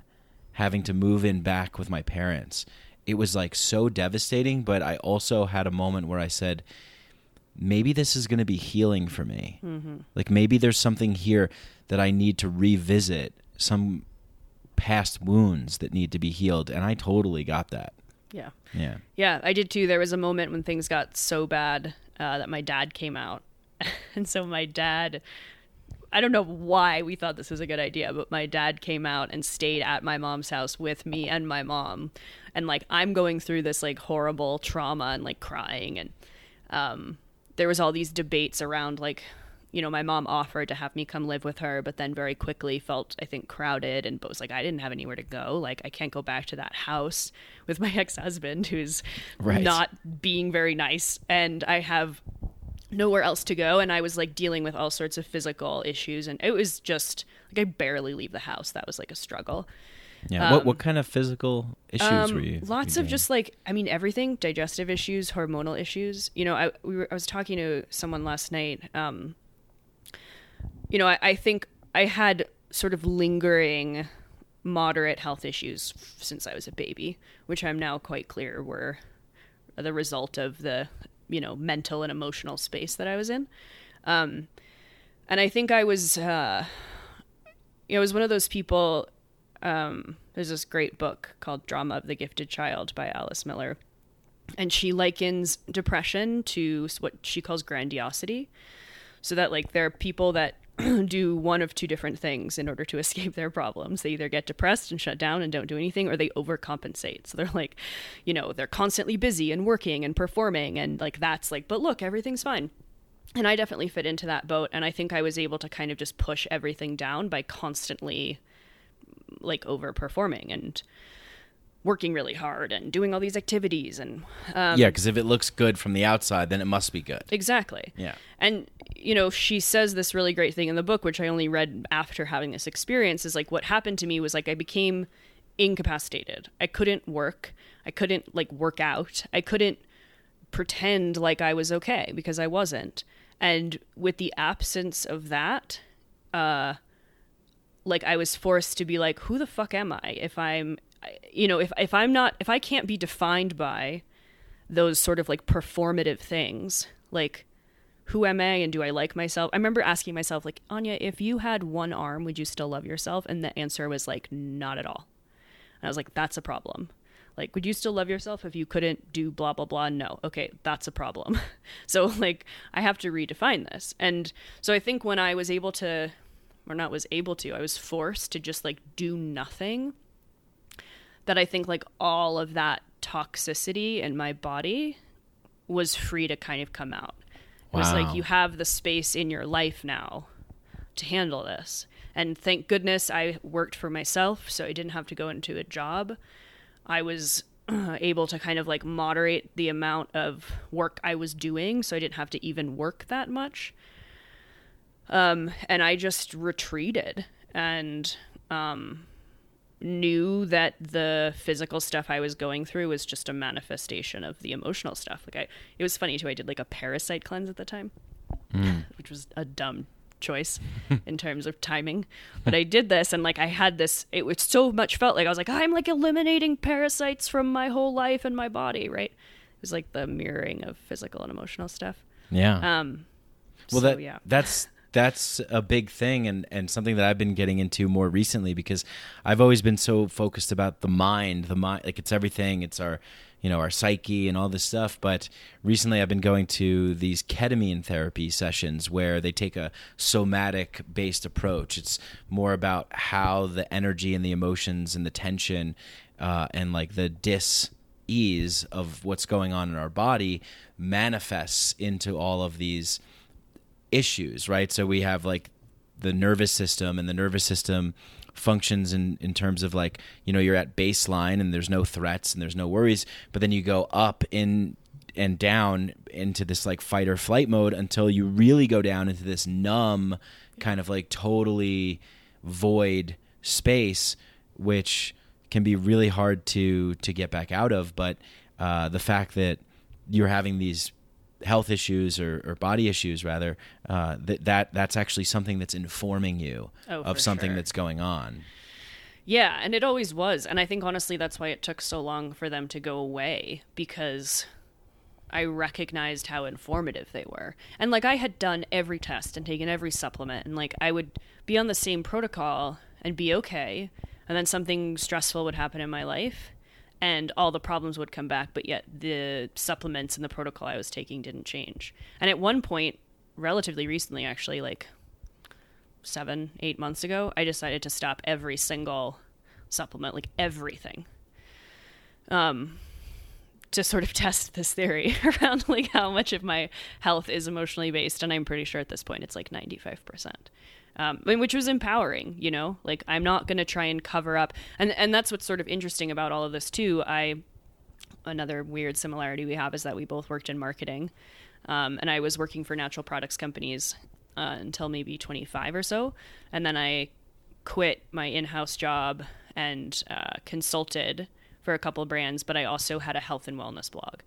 having to move in back with my parents, it was like so devastating. But I also had a moment where I said, maybe this is going to be healing for me. Mm-hmm. Like maybe there's something here that I need to revisit, some past wounds that need to be healed. And I totally got that. Yeah. Yeah. Yeah, I did too. There was a moment when things got so bad uh, that my dad came out. <laughs> and so my dad, I don't know why we thought this was a good idea, but my dad came out and stayed at my mom's house with me and my mom. And like, I'm going through this like horrible trauma and like crying. And um, there was all these debates around like, you know, my mom offered to have me come live with her, but then very quickly felt, I think, crowded and was like, I didn't have anywhere to go. Like, I can't go back to that house with my <laughs> ex husband who's Right. not being very nice. And I have nowhere else to go. And I was like dealing with all sorts of physical issues. And it was just like I barely leave the house. That was like a struggle. Yeah. what what kind of physical issues were you? Um, Lots you of just like I mean everything, digestive issues, hormonal issues. You know, I we were, I was talking to someone last night. Um, you know, I, I think I had sort of lingering moderate health issues since I was a baby, which I'm now quite clear were the result of the you know mental and emotional space that I was in. Um, and I think I was, uh, you know, I was one of those people um, there's this great book called Drama of the Gifted Child by Alice Miller. And she likens depression to what she calls grandiosity. So that, like, there are people that <clears throat> do one of two different things in order to <laughs> escape their problems. They either get depressed and shut down and don't do anything, or they overcompensate. So they're like, you know, they're constantly busy and working and performing. And, like, that's like, but look, everything's fine and I definitely fit into that boat. And I think I was able to kind of just push everything down by constantly like overperforming and working really hard and doing all these activities and um, yeah, because if it looks good from the outside, then it must be good. exactly. Yeah. and you know she says this really great thing in the book which i only read after having this experience is like what happened to me was like i became incapacitated. I couldn't work. I couldn't like work out. I couldn't pretend like i was okay because i wasn't. And with the absence of that uh like i was forced to be like who the fuck am i if i'm you know if if i'm not if i can't be defined by those sort of like performative things like who am I and do I like myself? I remember asking myself, like, Anya, if you had one arm, would you still love yourself? And the answer was like, not at all. And I was like, that's a problem. Like, would you still love yourself if you couldn't do blah, blah, blah? No. Okay, that's a problem. <laughs> so, like, I have to redefine this. And so I think when I was able to, or not was able to, I was forced to just like do nothing, that I think like all of that toxicity in my body was free to kind of come out. It was like you have the space in your life now to handle this. And thank goodness I worked for myself, so I didn't have to go into a job. I was uh, able to kind of like moderate the amount of work I was doing, so I didn't have to even work that much. Um, and I just retreated and um, knew that the physical stuff I was going through was just a manifestation of the emotional stuff. Like I, it was funny too. I did like a parasite cleanse at the time, which was a dumb choice <laughs> in terms of timing. But I did this, and like I had this. It was so much felt like I was like I'm like eliminating parasites from my whole life and my body. Right? It was like the mirroring of physical and emotional stuff. Yeah. Um, well, so, that yeah. that's that's a big thing and and something that I've been getting into more recently because I've always been so focused about the mind, the mind like it's everything, it's our you know, our psyche and all this stuff, but recently I've been going to these ketamine therapy sessions where they take a somatic based approach. It's more about how the energy and the emotions and the tension uh, and like the dis ease of what's going on in our body manifests into all of these issues, right? So we have like the nervous system, and the nervous system functions in in terms of like you know you're at baseline and there's no threats and there's no worries but then you go up in and down into this like fight or flight mode until you really go down into this numb kind of like totally void space which can be really hard to to get back out of but uh, the fact that you're having these health issues or, or body issues rather uh, that that that's actually something that's informing you Oh, of something sure. that's going on Yeah, and it always was. And I think honestly that's why it took so long for them to go away because I recognized how informative they were. And like I had done every test and taken every supplement and like I would be on the same protocol and be okay and then something stressful would happen in my life and all the problems would come back but yet the supplements and the protocol I was taking didn't change. And at one point relatively recently actually like seven, eight months ago, I decided to stop every single supplement, like everything. Um, to sort of <laughs> test this theory <laughs> around like how much of my health is emotionally based, and I'm pretty sure at this point it's like 95 percent. Um, which was empowering, you know. Like I'm not going to try and cover up, and and that's what's sort of interesting about all of this too. I another weird similarity we have is that we both worked in marketing, um, and I was working for natural products companies uh, until maybe 25 or so, and then I quit my in-house job and uh, consulted for a couple brands, but I also had a health and wellness blog.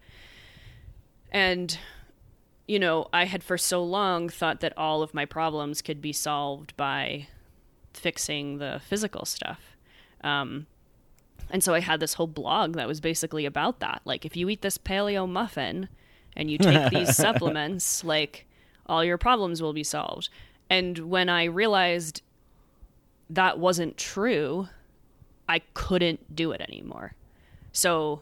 And you know, I had for so long thought that all of my problems could be solved by fixing the physical stuff. Um, and so I had this whole blog that was basically about that. Like, if you eat this paleo muffin and you take these <laughs> supplements, like, all your problems will be solved. And when I realized that wasn't true, I couldn't do it anymore. So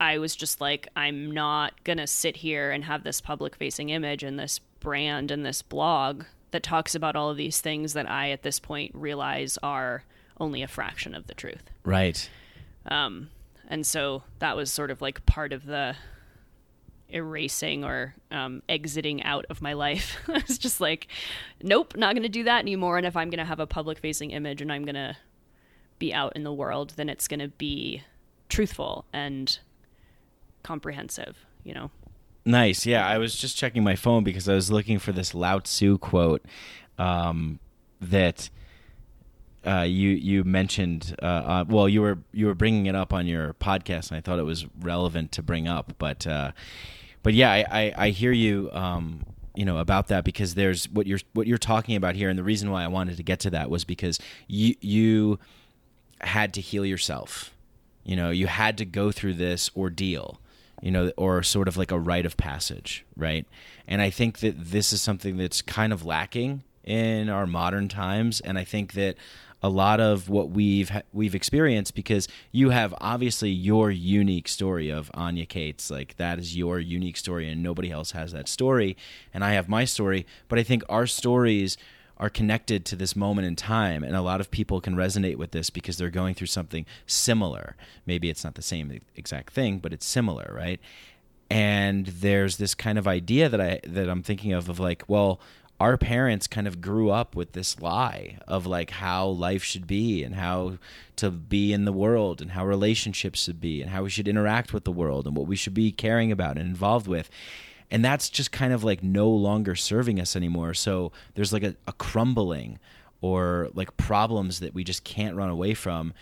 I was just like, I'm not going to sit here and have this public facing image and this brand and this blog that talks about all of these things that I, at this point, realize are only a fraction of the truth. right Um, and so that was sort of like part of the erasing or um, exiting out of my life. <laughs> I was just like, nope, not going to do that anymore. And if I'm going to have a public facing image and I'm going to be out in the world, then it's going to be truthful and comprehensive, you know? Nice. Yeah, I was just checking my phone because I was looking for this Lao Tzu quote um, that uh, you you mentioned. Uh, uh, well, you were you were bringing it up on your podcast, and I thought it was relevant to bring up. But uh, but yeah, I, I, I hear you. Um, you know about that because there's what you're what you're talking about here, and the reason why I wanted to get to that was because you you had to heal yourself. You know, you had to go through this ordeal, you know, or sort of like a rite of passage, right? And I think that this is something that's kind of lacking in our modern times, and I think that a lot of what we've we've experienced because you have obviously your unique story of Anya Cates, like that is your unique story, and nobody else has that story, and I have my story, but I think our stories are connected to this moment in time and a lot of people can resonate with this because they're going through something similar. Maybe it's not the same exact thing but it's similar right? And there's this kind of idea that i that i'm thinking of of like well our parents kind of grew up with this lie of like how life should be and how to be in the world and how relationships should be and how we should interact with the world and what we should be caring about and involved with and that's just kind of like no longer serving us anymore. So there's like a, a crumbling or like problems that we just can't run away from.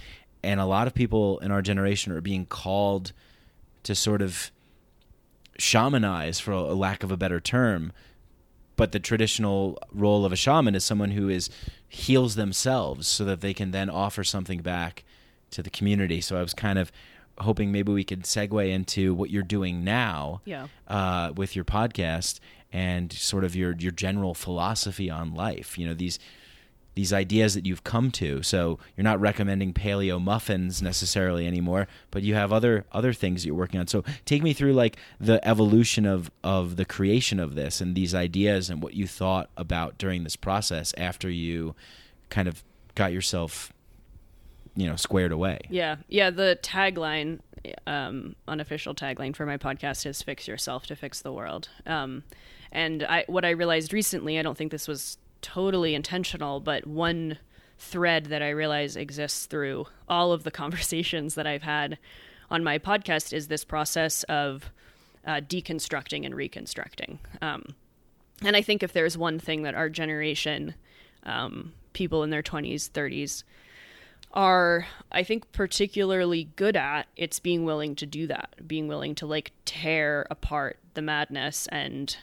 And a lot of people in our generation are being called to sort of shamanize for a lack of a better term. But the traditional role of a shaman is someone who is heals themselves so that they can then offer something back to the community. So i was kind of hoping maybe we could segue into what you're doing now Yeah. uh, with your podcast and sort of your your general philosophy on life you know these these ideas that you've come to so you're not recommending paleo muffins necessarily anymore but you have other other things that you're working on so take me through like the evolution of of the creation of this and these ideas and what you thought about during this process after you kind of got yourself you know squared away Yeah, yeah. The tagline, um, unofficial tagline for my podcast is "Fix yourself to fix the world." Um, and I, what I realized recently, I don't think this was totally intentional, but one thread that I realize exists through all of the <laughs> conversations that I've had on my podcast is this process of uh, deconstructing and reconstructing. Um, and I think if there's one thing that our generation, um, people in their 20s, 30s, are I think particularly good at it's being willing to do that, being willing to like tear apart the madness and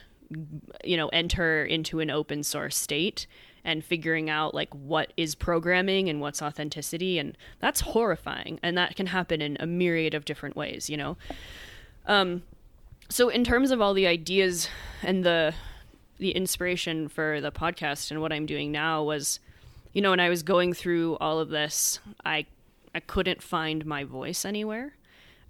you know enter into an open source state and figuring out like what is programming and what's authenticity and that's horrifying and that can happen in a myriad of different ways, you know. Um so in terms of all the ideas and the the inspiration for the podcast and what I'm doing now was you know, when I was going through all of this, I I couldn't find my voice anywhere.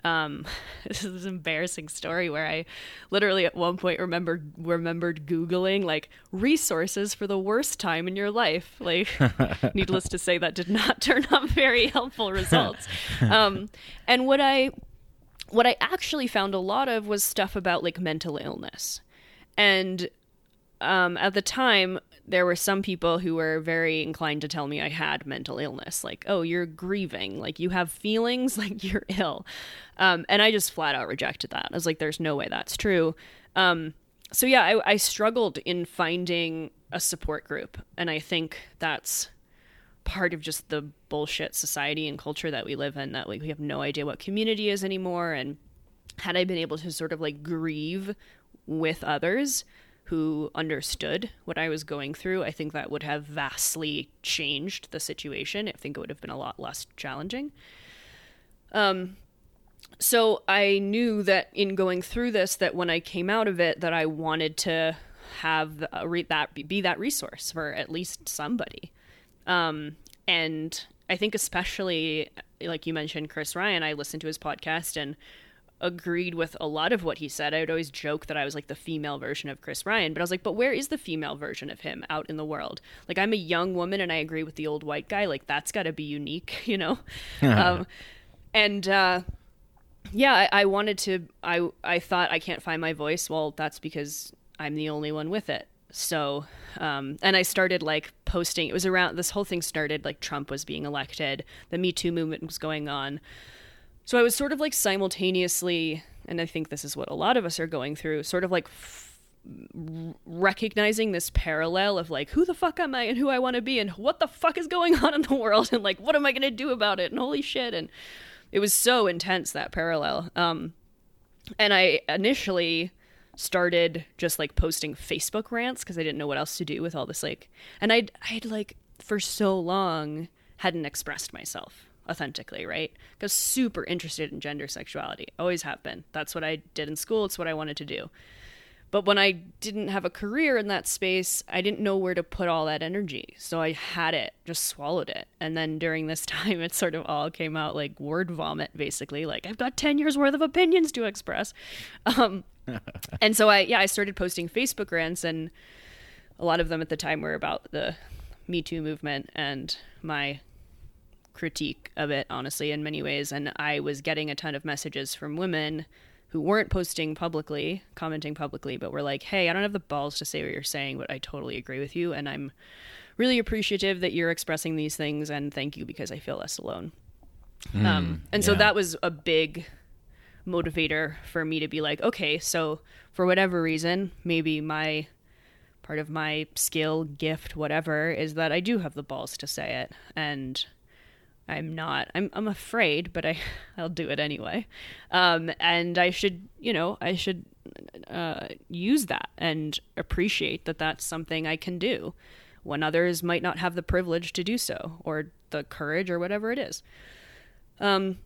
Um, <laughs> this is an embarrassing story where I literally at one point remembered remembered googling like resources for the worst time in your life. Like, <laughs> needless to say, that did not <laughs> turn up very helpful results. Um, and what I what I actually found a lot of was stuff about like mental illness, and um, at the time there were some people who were very inclined to tell me I had mental illness, like, oh, you're grieving, like you have feelings, <laughs> like you're ill. Um, and I just flat out rejected that. I was like, there's no way that's true. Um, so yeah, I, I struggled in finding a support group. And I think that's part of just the bullshit society and culture that we live in that like we have no idea what community is anymore. And had I been able to sort of like grieve with others, who understood what I was going through, I think that would have vastly changed the situation. I think it would have been a lot less challenging. Um, so I knew that in going through this, that when I came out of it, that I wanted to have re- that be that resource for at least somebody. Um, and I think especially like you mentioned, Chris Ryan, I listened to his podcast and agreed with a lot of what he said. I would always joke that I was like the female version of Chris Ryan, but I was like, but where is the female version of him out in the world? Like, I'm a young woman and I agree with the old white guy. Like, that's got to be unique, <laughs> you know? <laughs> um, and, uh, yeah, I, I wanted to, I, I thought I can't find my voice. Well, that's because I'm the only one with it. So, um, and I started like posting, it was around, this whole thing started like Trump was being elected, the Me Too movement was going on. So I was sort of like simultaneously, and I think this is what a lot of us are going through, sort of like f- recognizing this parallel of like who the fuck am I and who I want to be and what the fuck is going on in the world <laughs> and like what am I going to do about it and holy shit and it was so intense that parallel. Um, and I initially started just like posting Facebook rants because I didn't know what else to do with all this like, and I'd I'd like for so long hadn't expressed myself authentically, right? Because super interested in gender sexuality, always have been. That's what I did in school. It's what I wanted to do. But when I didn't have a career in that space, I didn't know where to put all that energy. So I had it, just swallowed it. And then during this <laughs> time, it sort of all came out like word vomit, basically. Like, I've got 10 years worth of opinions to express. Um, <laughs> and so I, yeah, I started posting Facebook rants, and a lot of them at the time were about the Me Too movement and my critique of it, honestly, in many ways. And I was getting a ton of messages from women who weren't posting publicly, commenting publicly, but were like, hey, I don't have the balls to say what you're saying, but I totally agree with you. And I'm really appreciative that you're expressing these things. And thank you because I feel less alone. Mm, um, and yeah. so that was a big motivator for me to be like, okay, so for whatever reason, maybe my part of my skill, gift, whatever, is that I do have the balls to say it. And I'm not. I'm I'm afraid, but I <laughs> I'll do it anyway. Um, and I should, you know, I should uh, use that and appreciate that that's something I can do when others might not have the privilege to do so or the courage or whatever it is. Um,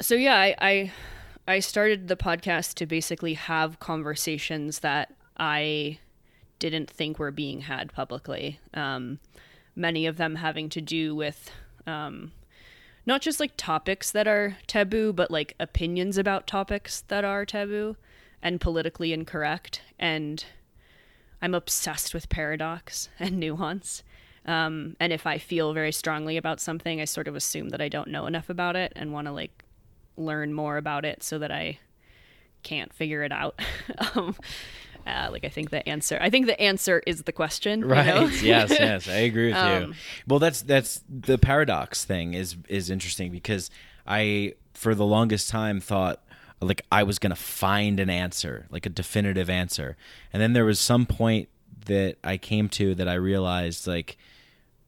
so yeah, I, I I started the podcast to basically have conversations that I didn't think were being had publicly. Um, many of them having to do with um, not just like topics that are taboo, but like opinions about topics that are taboo and politically incorrect. And I'm obsessed with paradox <laughs> and nuance. Um, and if I feel very strongly about something, I sort of assume that I don't know enough about it and want to like learn more about it so that I can't figure it out. <laughs> um, Uh, like I think the answer. I think the answer is the question. you Right. know? <laughs> yes, yes, I agree with you. Um, Well, that's that's the paradox thing is is interesting because I for the longest time thought like I was going to find an answer, like a definitive answer. And then there was some point that I came to that I realized like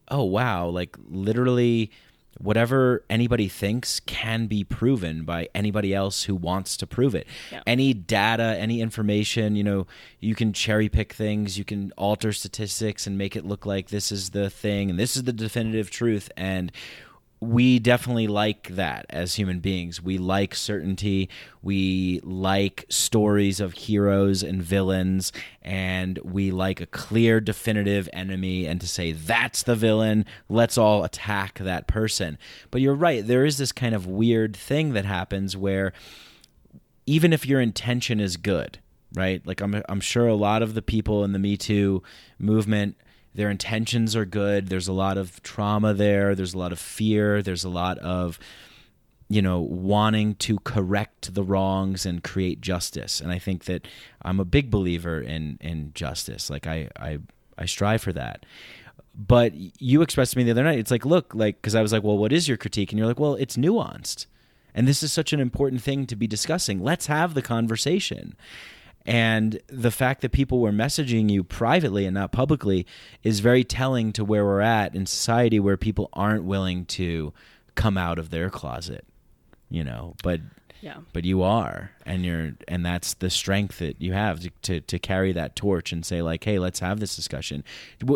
oh wow, like literally whatever anybody thinks can be proven by anybody else who wants to prove it. Yeah. Any data, any information, you know, you can cherry pick things, you can alter statistics and make it look like this is the thing and this is the definitive truth and we definitely like that as human beings. We like certainty. We like stories of heroes and villains, and we like a clear, definitive enemy, and to say, that's the villain, let's all attack that person. But you're right, there is this kind of weird thing that happens where even if your intention is good, right? Like I'm I'm sure a lot of the people in the Me Too movement their intentions are good. There's a lot of trauma there. There's a lot of fear. There's a lot of you know wanting to correct the wrongs and create justice. And I think that I'm a big believer in in justice. Like I I I strive for that. But you expressed to me the other night. It's like, look, like because I was like, well, what is your critique? And you're like, well, it's nuanced. And this is such an important thing to be discussing. Let's have the conversation. And the fact that people were messaging you privately and not publicly is very telling to where we're at in society where people aren't willing to come out of their closet, you know, but Yeah. but you are. And you're and that's the strength that you have to, to, to carry that torch and say like hey let's have this discussion.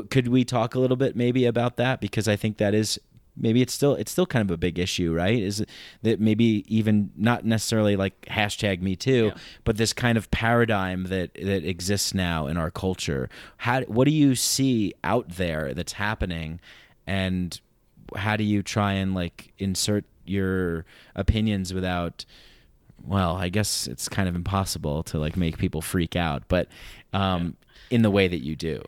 Could we talk a little bit maybe about that? Because i think that is maybe it's still it's still kind of a big issue right? Is it that maybe even not necessarily like hashtag me too Yeah. but this kind of paradigm that that exists now in our culture. How what do you see out there that's happening? And how do you try and like insert your opinions without well i guess it's kind of impossible to like make people freak out but um in the way that you do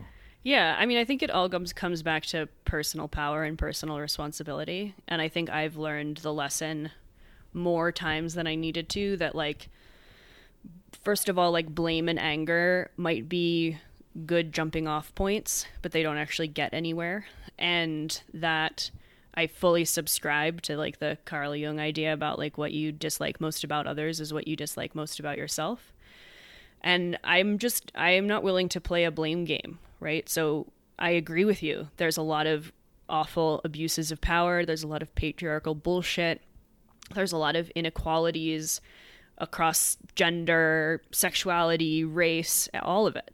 Yeah, I mean, I think it all comes comes back to personal power and personal responsibility, and I think I've learned the lesson more times than I needed to that like first of all, like blame and anger might be good jumping off points, but they don't actually get anywhere, and that I fully subscribe to like the Carl Jung idea about like what you dislike most about others is what you dislike most about yourself. And i'm just i am not willing to play a blame game right? So i agree with you. There's a lot of awful abuses of power. There's a lot of patriarchal bullshit. There's a lot of inequalities across gender sexuality race all of it.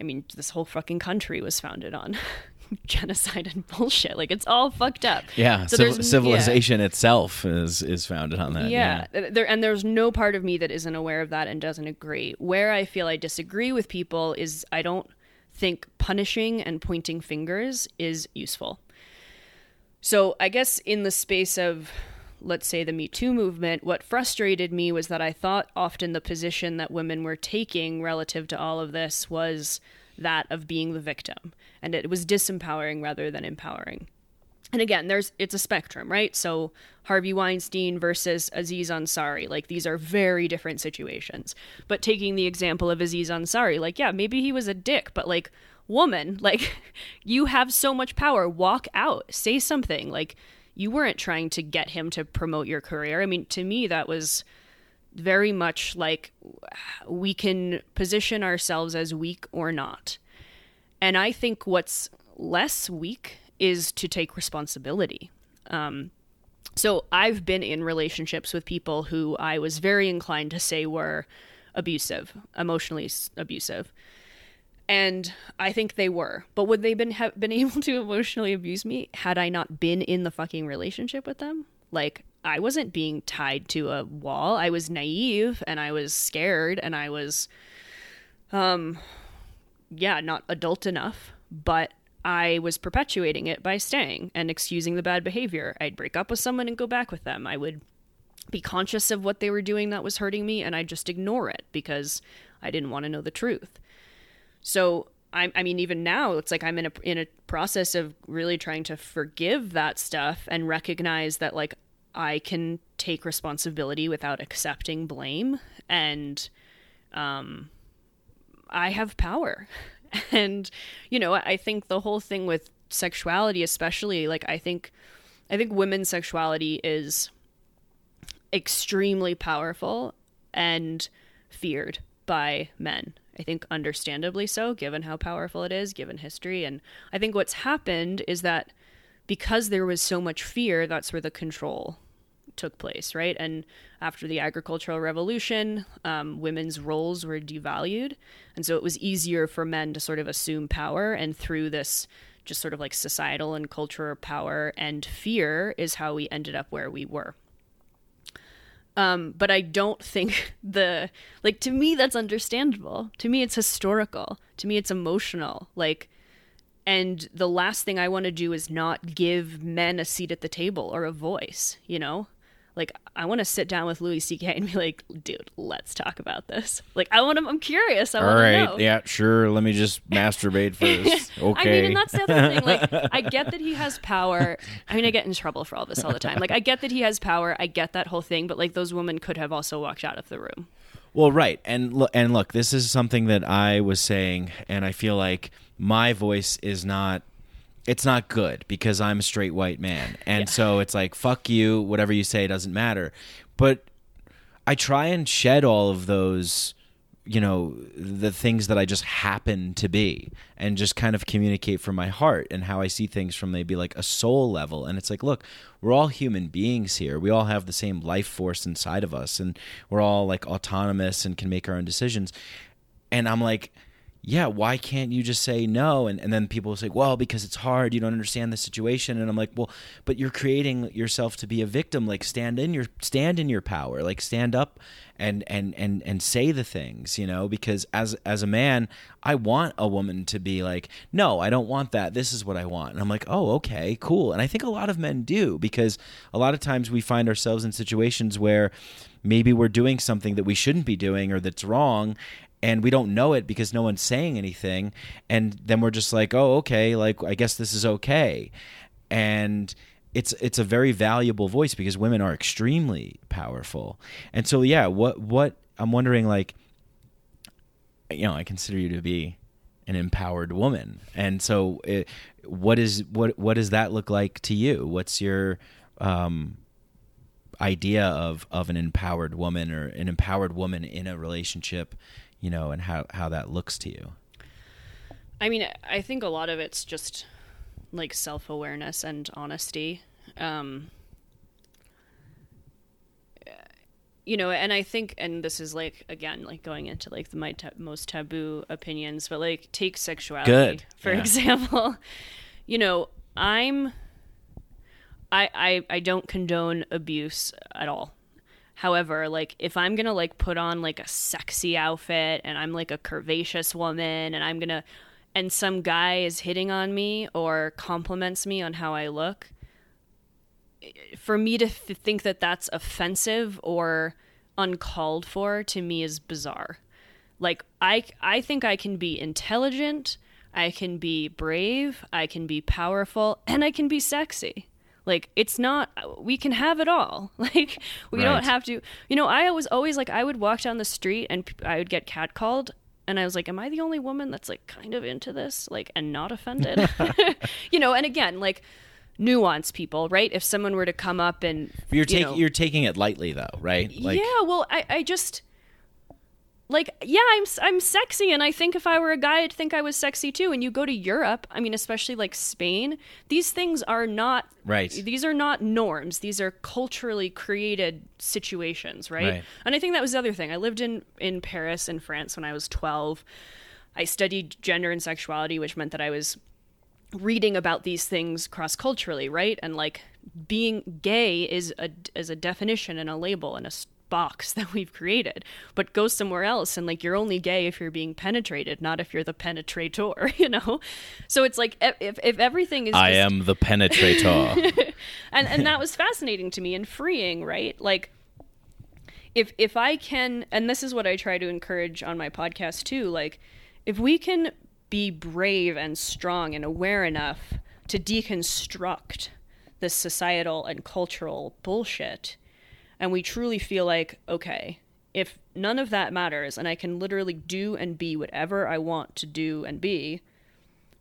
I mean this whole fucking country was founded on <laughs> genocide and bullshit. Like it's all fucked up. Yeah So civ- there's- yeah. civilization itself is is founded on that yeah, th- there and there's no part of me that isn't aware of that and doesn't agree. Where I feel I disagree with people is I don't think punishing and pointing fingers is useful. So I guess in the space of let's say the Me Too movement, what frustrated me was that I thought often the position that women were taking relative to all of this was that of being the victim. And it was disempowering rather than empowering and again there's it's a spectrum right? So harvey weinstein versus aziz ansari like these are very different situations. But taking the example of aziz ansari like yeah maybe he was a dick but like woman <laughs> like you have so much power walk out say something. Like you weren't trying to get him to promote your career. I mean to me that was very much like we can position ourselves as weak or not. And I think what's less weak is to take responsibility. Um, so I've been in relationships with people who I was very inclined to say were abusive, emotionally abusive. And I think they were. But would they been have been <laughs> able to emotionally abuse me had I not been in the fucking relationship with them? Like I wasn't being tied to a wall. I was naive and I was scared and I was um yeah, not adult enough, but I was perpetuating it by staying and excusing the bad behavior. I'd break up with someone and go back with them. I would be conscious of what they were doing that was hurting me and I'd just ignore it because I didn't want to know the truth. So I, I mean, even now, it's like I'm in a in a process of really trying to forgive that stuff and recognize that like I can take responsibility without accepting blame and um, I have power. <laughs> And you know, I think the whole thing with sexuality especially like I think I think women's sexuality is extremely powerful and feared by men. I think understandably so, given how powerful it is, given history. And I think what's happened is that because there was so much fear, that's where the control took place, right? And after the agricultural revolution, um, women's roles were devalued. And so it was easier for men to sort of assume power. And through this just sort of like societal and cultural power and fear is how we ended up where we were. Um, but I don't think <laughs> the like to me that's understandable. To me, it's historical. To me, it's emotional. Like, and the last thing I want to do is not give men a seat at the table or a voice. You know, like I want to sit down with Louis C.K. and be like, dude, let's talk about this. Like I want to. I'm curious. I All want right, know. yeah, sure. Let me just <laughs> masturbate first. Okay. I mean, and that's the other thing. Like, <laughs> I get that he has power. I mean, I get in trouble for all this all the time. Like, I get that he has power. I get that whole thing. But like, those women could have also walked out of the room. Well, right, and look, and look, this is something that I was saying, and I feel like my voice is not. It's not good because I'm a straight white man, and so it's like fuck you. Whatever you say doesn't matter. But I try and shed all of those, you know, the things that I just happen to be, and just kind of communicate from my heart and how I see things from maybe like a soul level. And it's like, look, we're all human beings here. We all have the same life force inside of us, and we're all like autonomous and can make our own decisions. And I'm like, yeah, why can't you just say no? And, and then people will say, well, because it's hard. You don't understand the situation. And I'm like, well, but you're creating yourself to be a victim. Like stand in your stand in your power. Like stand up and and and and say the things. You know, because as as a man, I want a woman to be like, no, I don't want that. This is what I want. And I'm like, oh, okay, cool. And I think a lot of men do because a lot of times we find ourselves in situations where maybe we're doing something that we shouldn't be doing or that's wrong and we don't know it because no one's saying anything and then we're just like oh okay like i guess this is okay. And it's it's a very valuable voice because women are extremely powerful. And so yeah what what i'm wondering like you know i consider you to be an empowered woman. And so it, what is what what does that look like to you? What's your um idea of of an empowered woman or an empowered woman in a relationship you know and how how that looks to you I mean, I think a lot of it's just like self awareness and honesty. Um, you know, and I think, and this is like again, like going into like the my ta- most taboo opinions, but like take sexuality Good. for Yeah. example. <laughs> You know, I'm, I, I, I don't condone abuse at all. However, like if I'm gonna like put on like a sexy outfit and I'm like a curvaceous woman and I'm gonna and some guy is hitting on me or compliments me on how I look, for me to th- think that that's offensive or uncalled for to me is bizarre. Like I I think I can be intelligent, I can be brave, I can be powerful, and I can be sexy. Like it's not we can have it all. <laughs> Like we Right. don't have to. You know, I was always like I would walk down the street and I would get catcalled and I was like am I the only woman that's like kind of into this like and not offended? <laughs> <laughs> you know, and again, like nuance people, right? If someone were to come up and you're you taking know- you're taking it lightly though right like yeah, well, I, I just like yeah, I'm I'm sexy, and I think if I were a guy, I'd think I was sexy too. And you go to Europe, I mean, especially like Spain, these things are not Right. These are not norms. These are culturally created situations, right? Right. And I think that was the other thing. I lived in in Paris in France when I was twelve. I studied gender and sexuality, which meant that I was reading about these things cross culturally, right? And like being gay is a is a definition and a label and a box <laughs> that we've created. But go somewhere else and like you're only gay if you're being penetrated, not if you're the penetrator, <laughs> you know. So it's like if if, everything is i just- am the penetrator <laughs> and and that was fascinating to me and freeing, right? Like if if I can and this is what I try to encourage on my podcast too, like if we can be brave and strong and aware enough to deconstruct this societal and cultural bullshit and we truly feel like okay, if none of that matters and I can literally do and be whatever I want to do and be,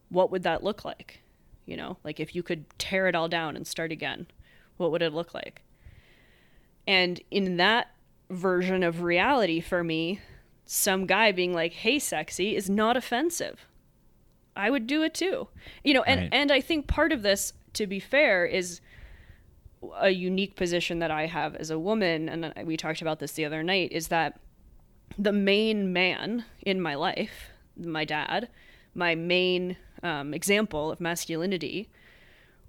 what would that look like? You know, like if you could tear it all down and start again, what would it look like? And in that version of reality for me, some guy being like, "Hey sexy" is not offensive. I would do it too. You know, and Right. and I think part of this to be fair is a unique position that I have as a woman and we talked about this the other night is that the main man in my life, my dad, my main um, example of masculinity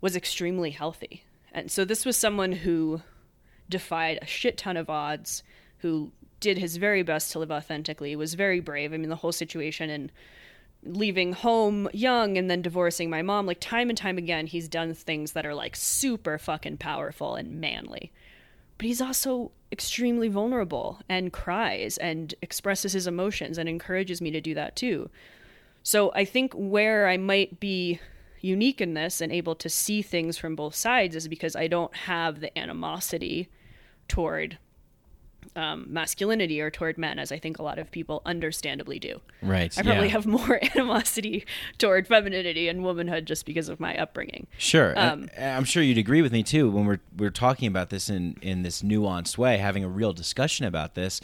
was extremely healthy. And so this was someone who defied a shit ton of odds, who did his very best to live authentically, was very brave. I mean, the whole situation and leaving home young and then divorcing my mom, like time and time again, he's done things that are like super fucking powerful and manly. But he's also extremely vulnerable and cries and expresses his emotions and encourages me to do that too. So I think where I might be unique in this and able to see things from both sides is because I don't have the animosity toward um, masculinity or toward men, as I think a lot of people understandably do. Right. I probably yeah. have more <laughs> animosity toward femininity and womanhood just because of my upbringing. Sure, Um, I'm sure you'd agree with me too when we're we're talking about this in in this nuanced way, having a real discussion about this.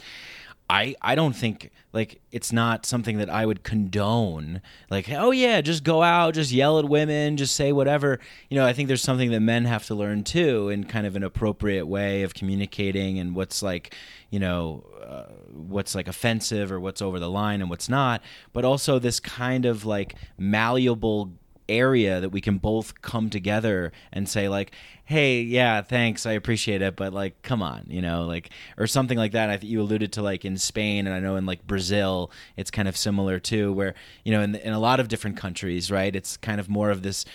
I I don't think like it's not something that I would condone. Like, oh yeah, just go out, just yell at women, just say whatever. You know, I think there's something that men have to learn too, in kind of an appropriate way of communicating and what's like, you know, uh, what's like offensive or what's over the line and what's not. But also this kind of like malleable area that we can both come together and say like hey yeah thanks i appreciate it but like come on you know like or something like that. I think you alluded to like in spain and i know in like brazil it's kind of similar too where you know in, in a lot of different countries right it's kind of more of this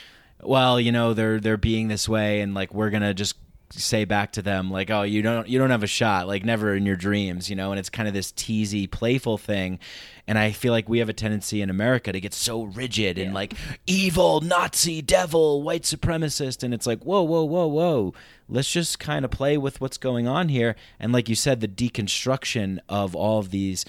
well you know they're they're being this way and like we're gonna just say back to them like oh you don't you don't have a shot like never in your dreams you know and it's kind of this teasy playful thing and i feel like we have a tendency in america to get so rigid and like evil nazi devil white supremacist and it's like whoa whoa whoa whoa let's just kind of play with what's going on here and like you said the deconstruction of all of these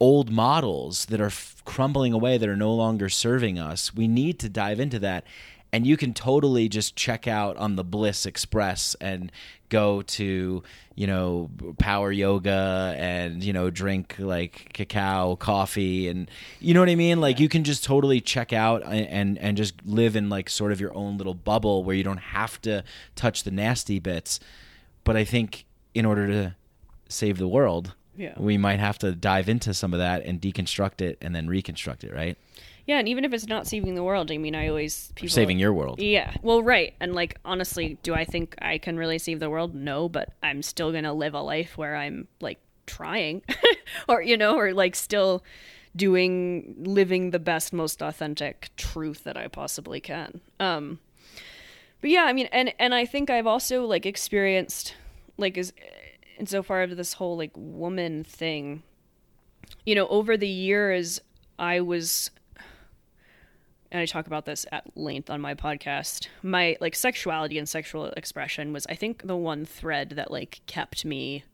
old models that are f- crumbling away that are no longer serving us. We need to dive into that. And you can totally just check out on the Bliss Express and go to, you know, power yoga and, you know, drink like cacao, coffee and you know what I mean? Like you can just totally check out and, and just live in like sort of your own little bubble where you don't have to touch the nasty bits. But I think in order to save the world, Yeah. we might have to dive into some of that and deconstruct it and then reconstruct it, right? Yeah, and even if it's not saving the world, I mean, I always people Saving your world. Yeah, well, right, and like honestly, do I think I can really save the world? No, but I'm still gonna live a life where I'm like trying, <laughs> or you know, or like still doing living the best, most authentic truth that I possibly can. Um, but yeah, I mean, and and I think I've also like experienced like as insofar as this whole like woman thing, you know, over the years I was and I talk about this at length on my podcast. My like sexuality and sexual expression was I think the one thread that like kept me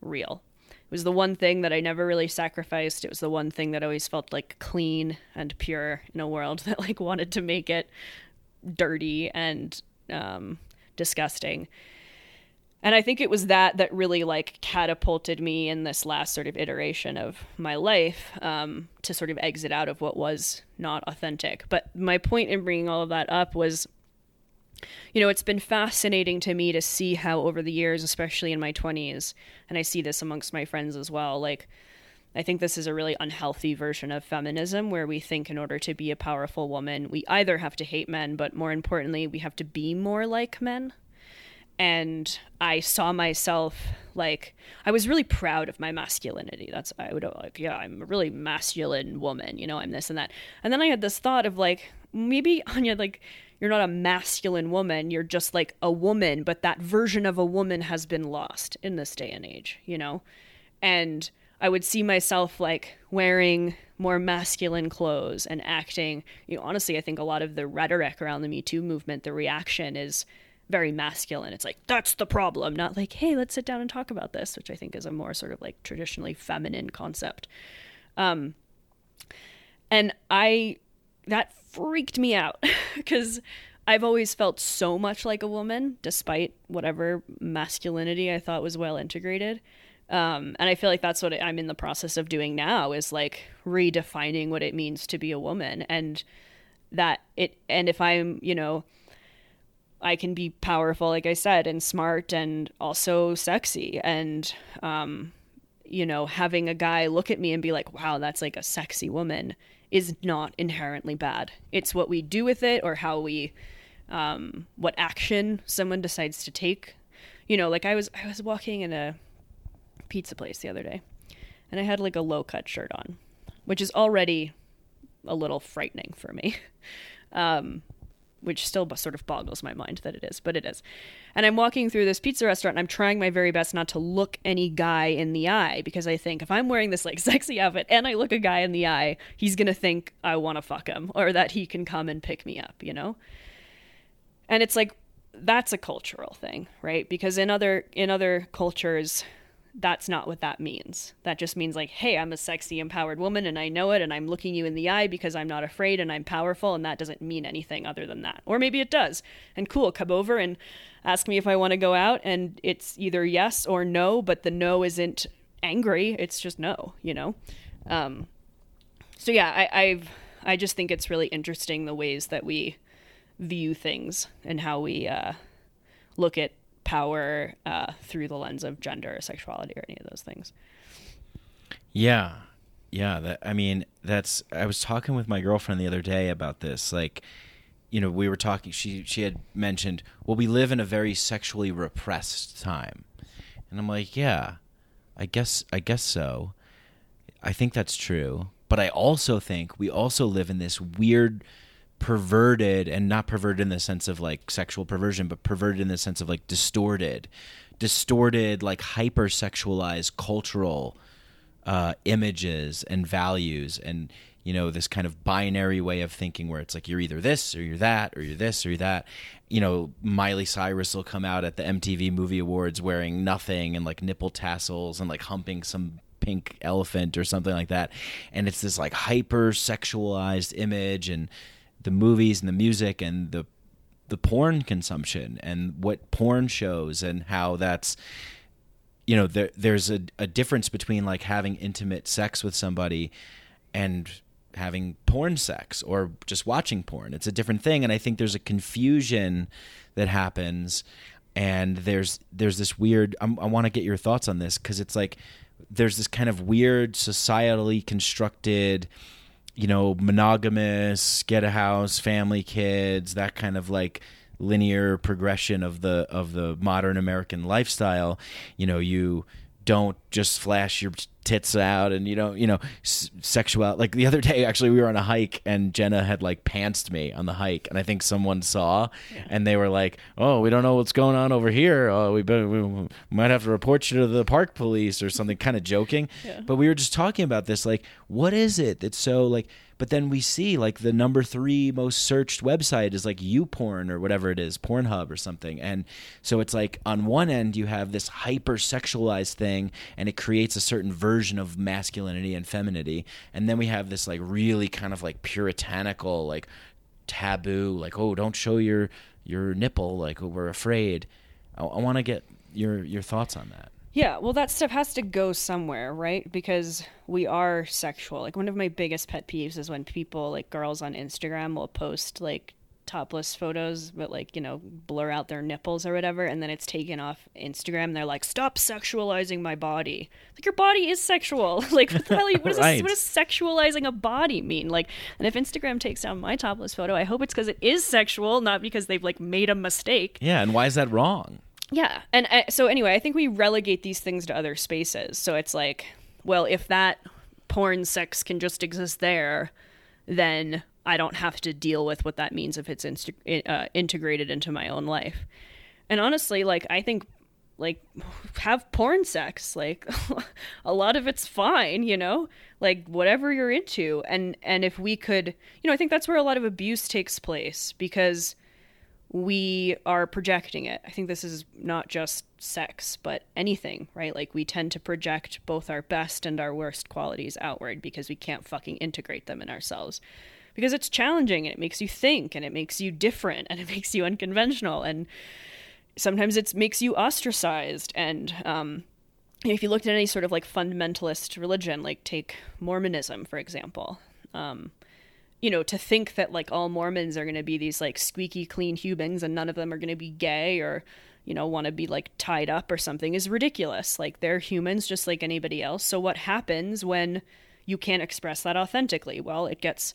real. It was the one thing that I never really sacrificed. It was the one thing that always felt like clean and pure in a world <laughs> that like wanted to make it dirty and um, disgusting. And I think it was that that really like catapulted me in this last sort of iteration of my life um, to sort of exit out of what was not authentic. But my point in bringing all of that up was, you know, it's been fascinating to me to see how over the years, especially in my 20s, and I see this amongst my friends as well, like, I think this is a really unhealthy version of feminism where we think in order to be a powerful woman, we either have to hate men, but more importantly, we have to be more like men and I saw myself like I was really proud of my masculinity. That's I would like, yeah, I'm a really masculine woman, you know, I'm this and that. And then I had this thought of like maybe <laughs> Anya, like you're not a masculine woman, you're just like a woman, but that version of a woman has been lost in this day and age, you know? And I would see myself like wearing more masculine clothes and acting. You know, honestly, I think a lot of the rhetoric around the Me Too movement, the reaction is very masculine. It's like that's the problem, not like hey, let's sit down and talk about this, which I think is a more sort of like traditionally feminine concept. Um, and I that freaked me out <laughs> because I've always felt so much like a woman, despite whatever masculinity I thought was well integrated. Um, and I feel like that's what I'm in the process of doing now is like redefining what it means to be a woman and that it, and if I'm, you know, I can be powerful, like I said, and smart and also sexy. And, um, you know, having a guy look at me and be like, wow, that's like a sexy woman is not inherently bad. It's what we do with it or how we, um, what action someone decides to take. You know, like I was, I was walking in a, pizza place the other day, and I had like a low cut shirt on, which is already a little frightening for me. <laughs> Um, which still sort of boggles my mind that it is, but it is. And I'm walking through this pizza restaurant and I'm trying my very best not to look any guy in the eye because I think if I'm wearing this like <laughs> sexy outfit and I look a guy in the eye, he's going to think I want to fuck him or that he can come and pick me up, you know? And it's like that's a cultural thing, right? Because in other in other cultures, that's not what that means. That just means like, hey, I'm a sexy, empowered woman and I know it and I'm looking you in the eye because I'm not afraid and I'm powerful and that doesn't mean anything other than that. Or maybe it does. And cool, come over and ask me if I want to go out and it's either yes or no, but the no isn't angry. It's just no, you know? Um, so yeah, I, I've, I just think it's really interesting the ways that we view things and how we, uh, look at power uh, through the lens of gender or sexuality or any of those things. Yeah. Yeah, that I mean, that's I was talking with my girlfriend the other day about this like you know, we were talking she she had mentioned, "Well, we live in a very sexually repressed time." And I'm like, "Yeah. I guess I guess so. I think that's true." But I also think we also live in this weird perverted and not perverted in the sense of like sexual perversion but perverted in the sense of like distorted distorted like hypersexualized cultural uh, images and values and you know this kind of binary way of thinking where it's like you're either this or you're that or you're this or you're that. You know miley cyrus will come out at the mtv movie awards wearing nothing and like nipple tassels and like humping some pink elephant or something like that. And it's this like hyper sexualized image and the movies and the music and the the porn consumption and what porn shows and how that's you know there there's a, a difference between like having intimate sex with somebody and having porn sex or just watching porn. It's a different thing and i think there's a confusion that happens and there's there's this weird I'm, i want to get your thoughts on this because it's like there's this kind of weird societally constructed you know, monogamous, get a house, family, kids, that kind of like linear progression of the of the modern American lifestyle. You know, you don't just flash your tits out and you don't you know s- sexual like the other day actually we were on a hike and jenna had like pantsed me on the hike and i think someone saw yeah. and they were like oh we don't know what's going on over here oh we, better, we might have to report you to the park police or something kind of joking yeah. but we were just talking about this like what is it that's so like but then we see like the number three most searched website is like YouPorn or whatever it is, Pornhub or something. And so it's like on one end you have this hyper sexualized thing, and it creates a certain version of masculinity and femininity, and then we have this like really kind of like puritanical like taboo, like oh don't show your your nipple, like we're afraid. I, I want to get your your thoughts on that. Yeah, well, that stuff has to go somewhere, right? Because we are sexual. Like, one of my biggest pet peeves is when people, like girls on Instagram, will post like topless photos, but like, you know, blur out their nipples or whatever, and then it's taken off Instagram. they're like, stop sexualizing my body. Like, your body is sexual. <laughs> like, what the hell? What, is <laughs> right. what does sexualizing a body mean? Like, and if Instagram takes down my topless photo, I hope it's because it is sexual, not because they've like made a mistake. Yeah, and why is that wrong? Yeah. And uh, so anyway, I think we relegate these things to other spaces. So it's like, well, if that porn sex can just exist there, then I don't have to deal with what that means if it's inst- uh, integrated into my own life. And honestly, like I think like have porn sex like <laughs> a lot of it's fine you know like whatever you're into and and if we could you know i think that's where a lot of abuse takes place because we are projecting it. I think this is not just sex, but anything, right? Like we tend to project both our best and our worst qualities outward because we can't fucking integrate them in ourselves. Because it's challenging and it makes you think and it makes you different and it <laughs> makes you unconventional and sometimes it makes you ostracized and um, if you looked at any sort of like fundamentalist religion, like take Mormonism for example, um, you know, to think that like all Mormons are going to be these like squeaky clean humans and none of them are going to be gay or, you know, want to be like tied up or something is ridiculous. Like they're humans just like anybody else. So what happens when you can't express that authentically? Well, it gets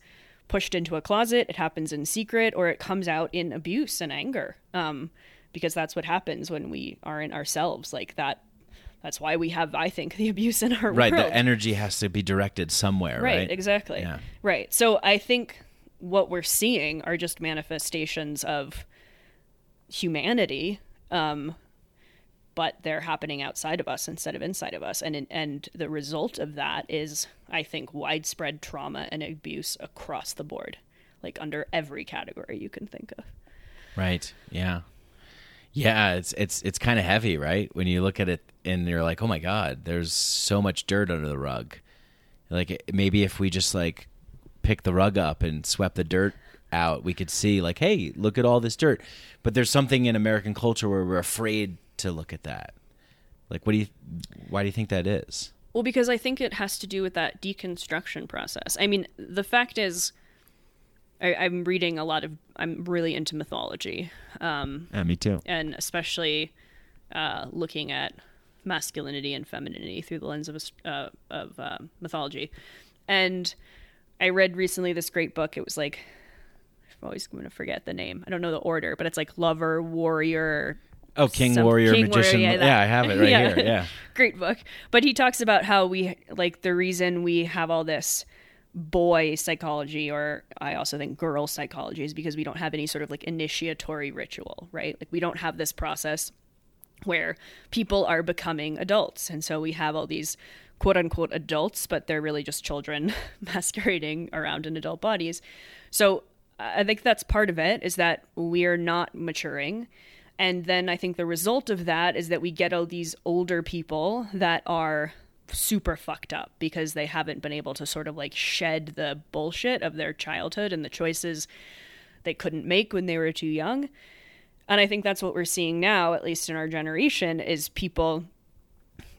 pushed into a closet, it happens in secret, or it comes out in abuse and anger. Um, because that's what happens when we aren't ourselves. Like that that's why we have i think <laughs> the abuse in our world. right world the energy has to be directed somewhere right, right exactly Yeah. right so i think what we're seeing are just manifestations of humanity um but they're happening outside of us instead of inside of us and and the result of that is i think widespread trauma and abuse across the board like under every category you can think of Right. Yeah. Yeah, it's it's it's kind of heavy, right? When you look at it and you're like, "Oh my god, there's so much dirt under the rug." Like maybe if we just like pick the rug up and swept the dirt out, we could see like, "Hey, look at all this dirt." But there's something in American culture where we're afraid to look at that. Like what do you why do you think that is? Well, because I think it has to do with that deconstruction process. I mean, the fact is, I, I'm reading a lot of. I'm really into mythology, um, Yeah, me too. and especially uh, looking at masculinity and femininity through the lens of uh, of uh, mythology. And I read recently this great book. It was like I'm always going to forget the name. I don't know the order, but it's like lover, warrior, Oh, King some- Warrior King Magician. Warrior, yeah, that. I have it <laughs> right here. Yeah. <laughs> great book. But he talks about how we like the reason we have all this boy psychology or I also think girl psychology is because we don't have any sort of like initiatory ritual, right? Like we don't have this process where people are becoming adults. And so we have all these quote unquote adults, but they're really just children <laughs> masquerading around in adult bodies. So I think that's part of it is that we're not maturing. And then I think the result of that is that we get all these older people that are super fucked up because they haven't been able to sort of like shed the bullshit of their childhood and the choices they couldn't make when they were too young. And I think that's what we're seeing now, at least in our generation, is people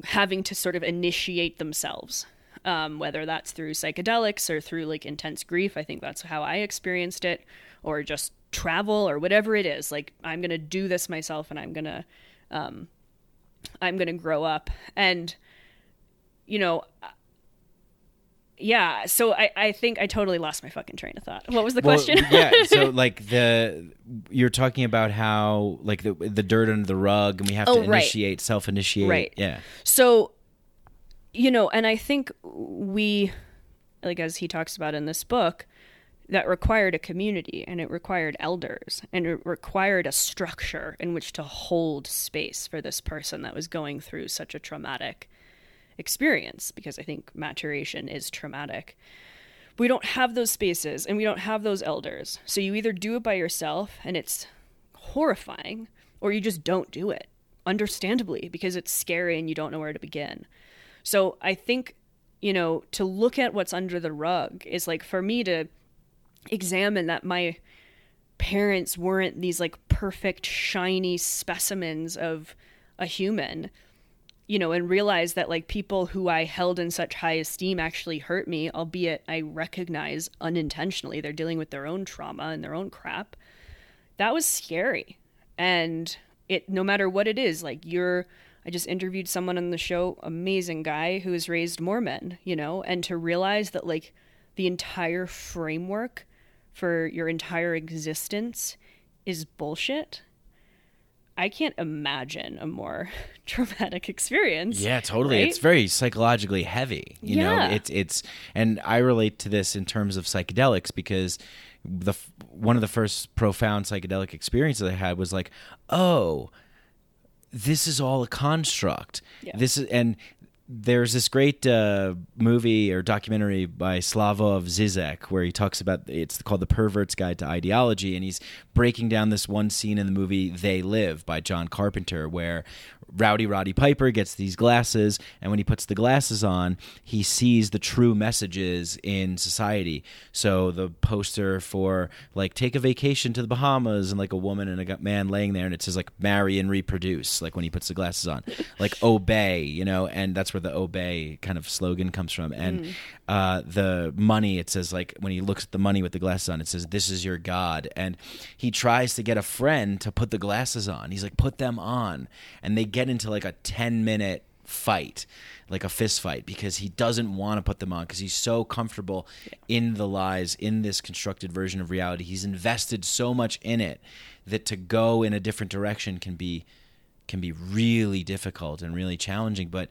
having to sort of initiate themselves, um, whether that's through psychedelics or through like intense grief. I think that's how I experienced it, or just travel or whatever it is. Like I'm gonna do this myself, and I'm gonna, um, I'm gonna grow up, and you know. Yeah, so I, I think I totally lost my fucking train of thought. What was the Well, question? yeah, <laughs> so like the you're talking about how like the the dirt under the rug and we have Oh, to right. initiate self initiate. Right. Yeah. So, you know, and I think we, like as he talks about in this book, that required a community and it required elders and it required a structure in which to hold space for this person that was going through such a traumatic experience because I think maturation is traumatic. We don't have those spaces and we don't have those elders. So you either do it by yourself and it's horrifying or you just don't do it understandably because it's scary and you don't know where to begin. So I think, you know, to look at what's under the rug is like for me to examine that my parents weren't these like perfect shiny specimens of a human you know and realize that like people who i held in such high esteem actually hurt me albeit i recognize unintentionally they're dealing with their own trauma and their own crap. That was scary. And it no matter what it is like you're i just interviewed someone on the show amazing guy who has raised mormon you know? And to realize that like the entire framework for your entire existence is bullshit i can't imagine a more <laughs> traumatic experience Yeah, totally. right? It's very psychologically heavy. You Yeah. know, it's it's and I relate to this in terms of psychedelics because the one of the first profound psychedelic experiences I had was like, "Oh, this is all a construct." Yeah. This is and there's this great uh, movie or documentary by Slavoj Zizek where he talks about it's called The Pervert's Guide to Ideology, and he's breaking down this one scene in the movie They Live by John Carpenter, where Rowdy Roddy Piper gets these glasses, and when he puts the glasses on, he sees the true messages in society. So the poster for like take a vacation to the Bahamas, and like a woman and a man laying there, and it says like marry and reproduce, like when he puts the glasses on, like <laughs> obey, you know, and that's where the obey kind of slogan comes from. And uh, the money, it says like when he looks at the money with the glasses on, it says this is your God, and he tries to get a friend to put the glasses on. He's like put them on, and they get into like a 10 minute fight like a fist fight because he doesn't want to put them on because he's so comfortable in the lies in this constructed version of reality. He's invested so much in it that to go in a different direction can be can be really difficult and really challenging. But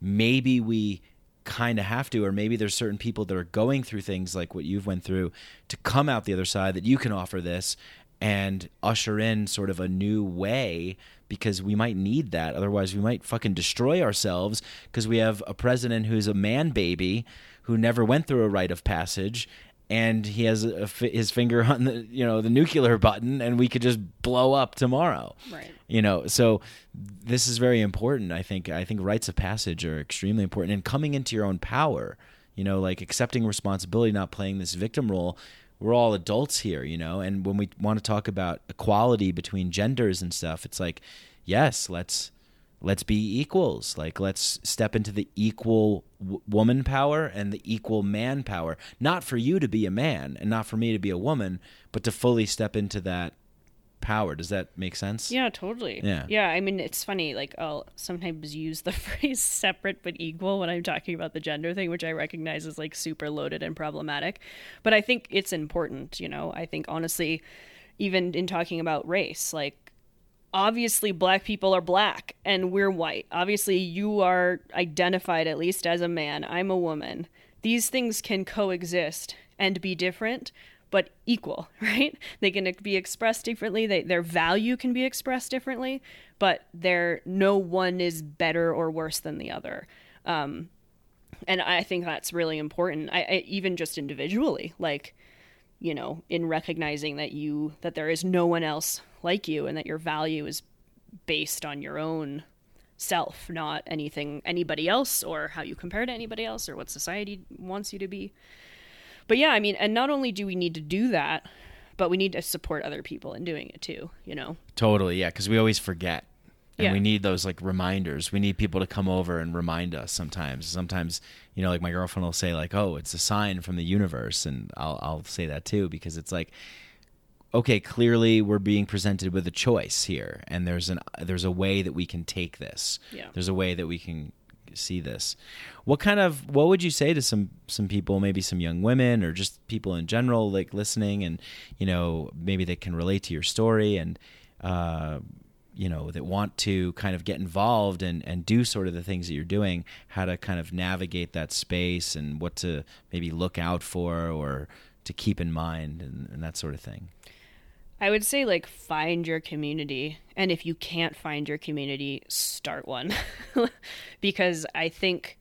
maybe we kind of have to or maybe there's certain people that are going through things like what you've went through to come out the other side that you can offer this and usher in sort of a new way because we might need that. Otherwise we might fucking destroy ourselves because we have a president who's a man baby who never went through a rite of passage and he has a, his finger on the you know the nuclear button and we could just blow up tomorrow. Right. you know so this is very important i think. I think rites of passage are extremely important and coming into your own power you know like accepting responsibility not playing this victim role we're all adults here you know? And when we want to talk about equality between genders and stuff it's like yes let's let's be equals. Like let's step into the equal w- woman power and the equal man power. Not for you to be a man and not for me to be a woman but to fully step into that power does that make sense Yeah, totally. Yeah. Yeah, I mean, it's funny. Like, I'll sometimes use the <laughs> phrase separate but equal when I'm talking about the gender thing, which I recognize is like super loaded and problematic. But I think it's important, you know? I think, honestly, even in talking about race, like, obviously black people are black and we're white. Obviously, you are identified at least as a man. I'm a woman. These things can coexist and be different, but equal, <laughs> right? They can be expressed differently. They, their value can be expressed differently, but there no one is better or worse than the other. Um, and I think that's really important. I, I even just individually, like you know, in recognizing that you that there is no one else like you and that your value is based on your own self, not anything anybody else or how you compare to anybody else or what society wants you to be. But yeah, I mean, and not only do we need to do that, but we need to support other people in doing it too, you know. Totally, yeah, because we always forget. And Yeah. we need those like reminders. We need people to come over and remind us sometimes. Sometimes, you know, like my girlfriend will say like, "Oh, it's a sign from the universe." And I'll I'll say that too because it's like okay, clearly we're being presented with a choice here and there's an there's a way that we can take this. Yeah. There's a way that we can see this. What kind of what would you say to some some people, maybe some young women or just people in general like listening and you know, maybe they can relate to your story and uh you know that want to kind of get involved and and do sort of the things that you're doing how to kind of navigate that space and what to maybe look out for or to keep in mind and, and that sort of thing I would say like find your community and if you can't find your community, start one. <laughs> because I think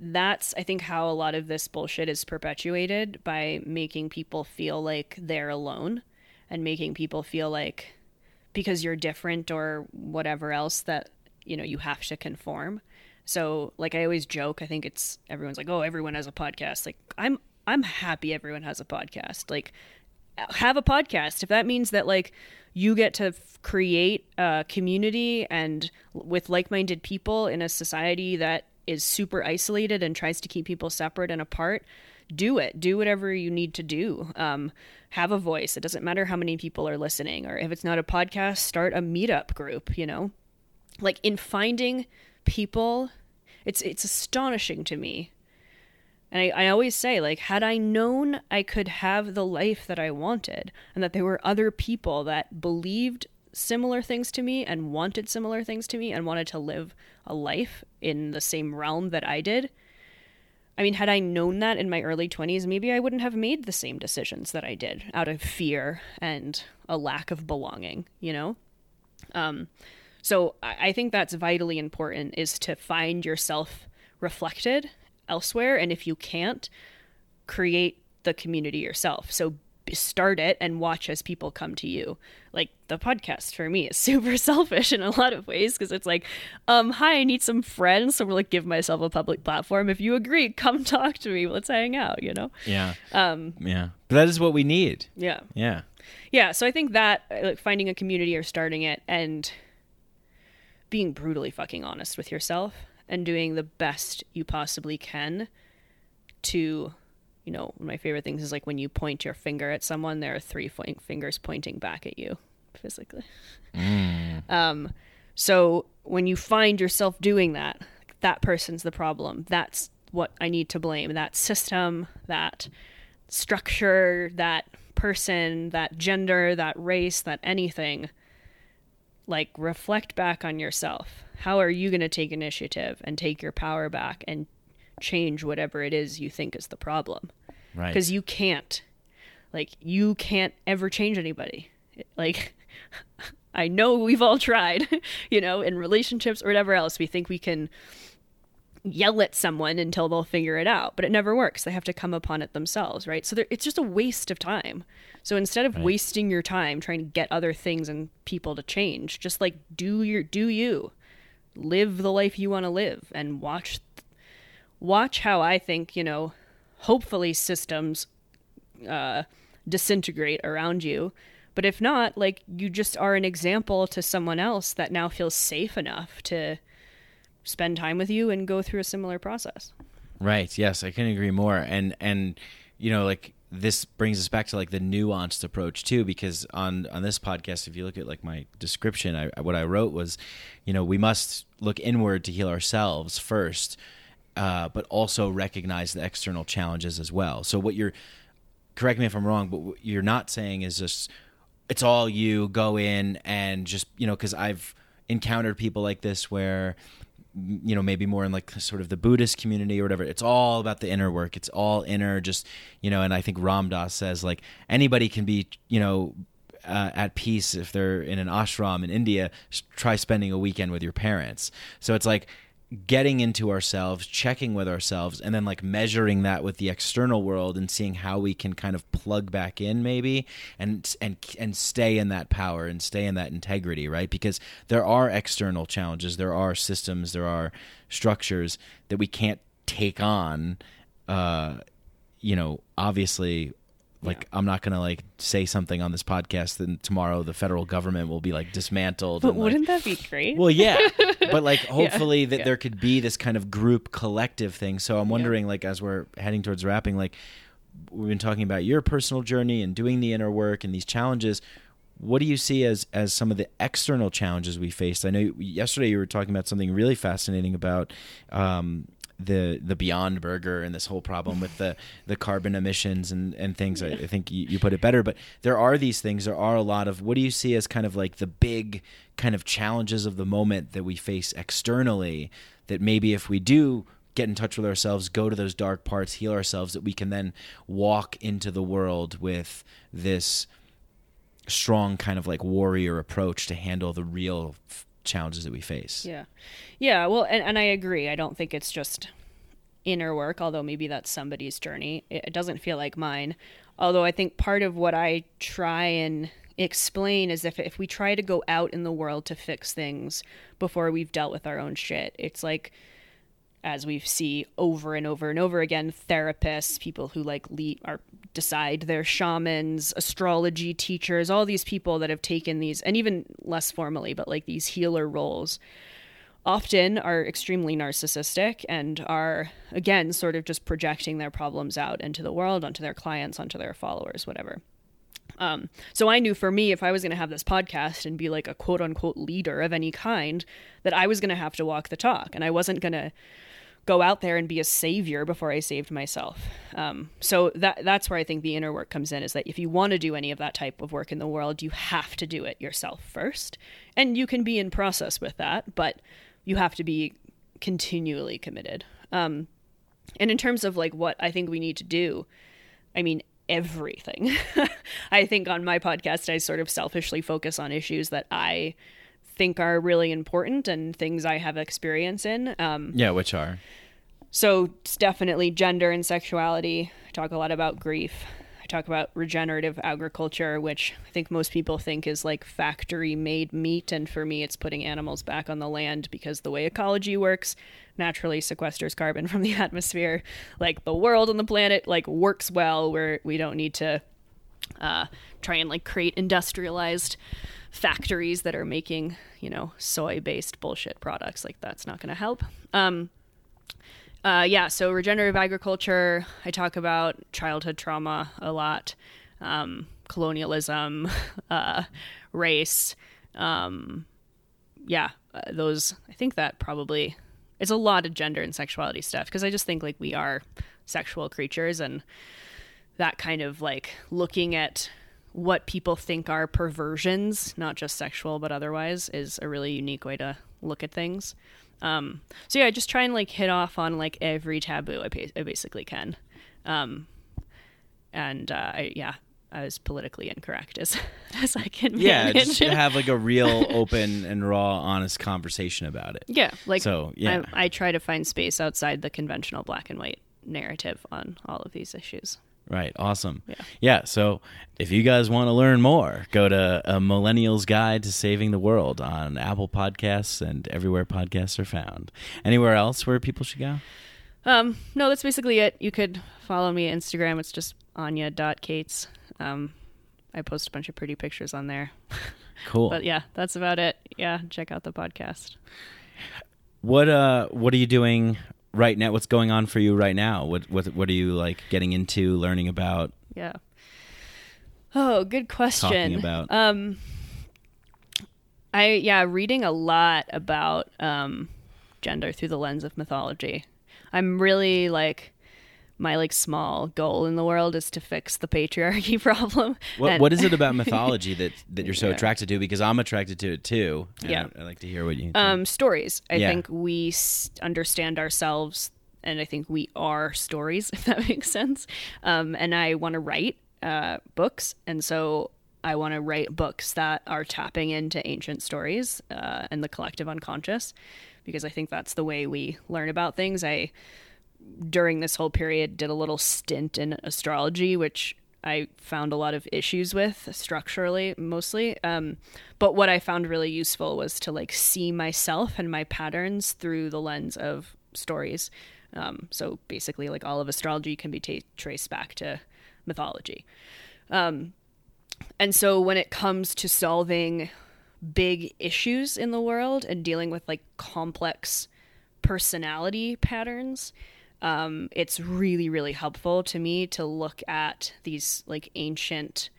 that's I think how a lot of this bullshit is perpetuated by making people feel like they're alone and making people feel like because you're different or whatever else that you know you have to conform. So like I always joke, I think it's everyone's like, "Oh, everyone has a podcast." Like I'm I'm happy everyone has a podcast. Like have a podcast. If that means that like you get to f- create a community and with like-minded people in a society that is super isolated and tries to keep people separate and apart do it. Do whatever you need to do. Um, have a voice. It doesn't matter how many people are listening or if it's not a podcast start a meetup group you know? Like in finding people it's it's astonishing to me and I, I always say, like, had I known I could have the life that I wanted and that there were other people that believed similar things to me and wanted similar things to me and wanted to live a life in the same realm that I did, I mean, had I known that in my early 20s, maybe I wouldn't have made the same decisions that I did out of fear and a lack of belonging, you know? Um, so I I think that's vitally important is to find yourself reflected elsewhere. And if you can't, create the community yourself. So start it and watch as people come to you. Like the podcast for me is <laughs> super selfish in a lot of ways because it's like, um, hi, I need some friends. So we're like, give myself a public platform. If you agree, come <laughs> talk to me. Let's hang out, you know? Yeah. Um, yeah. But that is what we need. Yeah. Yeah. Yeah. So I think that like finding a community or starting it and being brutally fucking honest with yourself and doing the best you possibly can to you know, my favorite things is like when you point your finger at someone, there are three fingers pointing back at you physically. Um, so when you find yourself doing that, that person's the problem. That's what I need to blame. That system, that structure, that person, that gender, that race, that anything. Like, reflect back on yourself. How are you going to take initiative and take your power back and change whatever it is you think is the problem? Right. because you can't like you can't ever change anybody like <laughs> i know we've all tried <laughs> you know in relationships or whatever else we think we can yell at someone until they'll figure it out but it never works they have to come upon it themselves right so it's just a waste of time so instead of wasting your time trying to get other things and people to change just like do your do you live the life you want to live and watch watch how i think you know hopefully systems uh, disintegrate around you. But if not, like you just are an example to someone else that now feels safe enough to spend time with you and go through a similar process. Right. Yes, I couldn't agree more. And and you know, like this brings us back to like the nuanced approach too, because on on this podcast, if you look at like my description, I, what I wrote was, you know, we must look inward to heal ourselves first, uh, but also recognize the external challenges as well. So what you're, correct me if I'm wrong, but what you're not saying is just it's all you go in and just you know because I've encountered people like this where you know maybe more in like sort of the buddhist community or whatever. It's all about the inner work. It's all inner just you know and i think ram dass says like anybody can be you know uh, at peace if they're in an ashram in india try spending a weekend with your parents. So it's like getting into ourselves checking with ourselves and then like measuring that with the external world and seeing how we can kind of plug back in maybe and and and stay in that power and stay in that integrity right? Because there are external challenges there are systems there are structures that we can't take on uh you know obviously like I'm not gonna like say something on this podcast, then tomorrow the federal government will be like dismantled. But and, wouldn't that be great? well, yeah, but like <laughs> hopefully that there could be this kind of group collective thing. So I'm wondering, like, as we're heading towards wrapping, like we've been talking about your personal journey and doing the inner work and these challenges. What do you see as as some of the external challenges we faced? I know yesterday you were talking about something really fascinating about. Um, the the Beyond Burger and this whole problem with the the carbon emissions and and things. I, I think you, you put it better, but there are these things. There are a lot of what do you see as kind of like the big kind of challenges of the moment that we face externally. That maybe if we do get in touch with ourselves, go to those dark parts, heal ourselves, that we can then walk into the world with this strong kind of like warrior approach to handle the real f- challenges that we face. Yeah. Yeah, well, and, and I agree. I don't think it's just inner work, although maybe that's somebody's journey. It, doesn't feel like mine. Although I think part of what I try and explain is if if we try to go out in the world to fix things before we've dealt with our own shit, it's like as we see over and over and over again, therapists, people who like lead or decide they're shamans, astrology teachers, all these people that have taken these, and even less formally, but like these healer roles, often are extremely narcissistic and are again sort of just projecting their problems out into the world, onto their clients, onto their followers, whatever. Um, so I knew for me, if I was going to have this podcast and be like a quote unquote leader of any kind, that I was going to have to walk the talk and I wasn't going to go out there and be a savior before I saved myself. Um, so that that's where I think the inner work comes in is that if you want to do any of that type of work in the world, you have to do it yourself first. And you can be in process with that, but you have to be continually committed. Um, and in terms of like what I think we need to do, I mean, everything. <laughs> I think on my podcast, I sort of selfishly focus on issues that I think are really important and things I have experience in. Um, Yeah, which are so it's definitely gender and sexuality. I talk a lot about grief. I talk about regenerative agriculture, which I think most people think is like factory made meat. And for me, it's putting animals back on the land because the way ecology works naturally sequesters carbon <laughs> from the atmosphere. Like the world and the planet like works well where we don't need to uh, try and like create industrialized factories that are making, you know, soy based bullshit products. Like that's not going to help. Um, uh, yeah, so regenerative agriculture, I talk about childhood trauma a lot, um, colonialism, <laughs> uh, race. Um, yeah, uh, those, I think that probably, it's a lot of gender and sexuality stuff because I just think like we are sexual creatures and that kind of like looking at what people think are perversions, not just sexual but otherwise, is a really unique way to look at things. Um, so yeah, I just try and like hit off on like every taboo I, pa- I basically can. Um, and uh, I, yeah, as politically incorrect as <laughs> as I can. Yeah, manage. just to <laughs> have like a real open and raw, honest conversation about it. yeah, like So, yeah. I, I try to find space outside the conventional black and white narrative on all of these issues. Right. Awesome. Yeah. Yeah. So if you guys want to learn more, go to a Millennial's Guide to Saving the World on Apple Podcasts and everywhere podcasts are found. Anywhere else where people should go? Um, no, that's basically it. You could follow me on Instagram. It's just anya.cates. Um, I post a bunch of pretty pictures on there. <laughs> Cool. But yeah, that's about it. Yeah, check out the podcast. What uh what are you doing right now? What's going on for you right now? What what what are you like getting into, learning about? Yeah. Oh, good question. Talking about. Um I yeah, reading a lot about um gender through the lens of mythology. I'm really like my like small goal in the world is to fix the patriarchy <laughs> problem. What And- what is it about <laughs> mythology that that you're so Yeah. attracted to? Because I'm attracted to it too. Yeah. I, would like to hear what you. um stories i Yeah. think we s- understand ourselves and i think we are stories <laughs> if that makes sense um and i want to write uh books and so i want to write books that are tapping into ancient stories uh, and the collective unconscious because i think that's the way we learn about things i during this whole period did a little stint in astrology which i found a lot of issues with structurally mostly. Um, but what i found really useful was to like see myself and my patterns through the lens of stories. Um, so basically like all of astrology can be ta traced back to mythology. Um, and so when it comes to solving big issues in the world and dealing with like complex personality patterns, um, it's really, really helpful to me to look at these like ancient,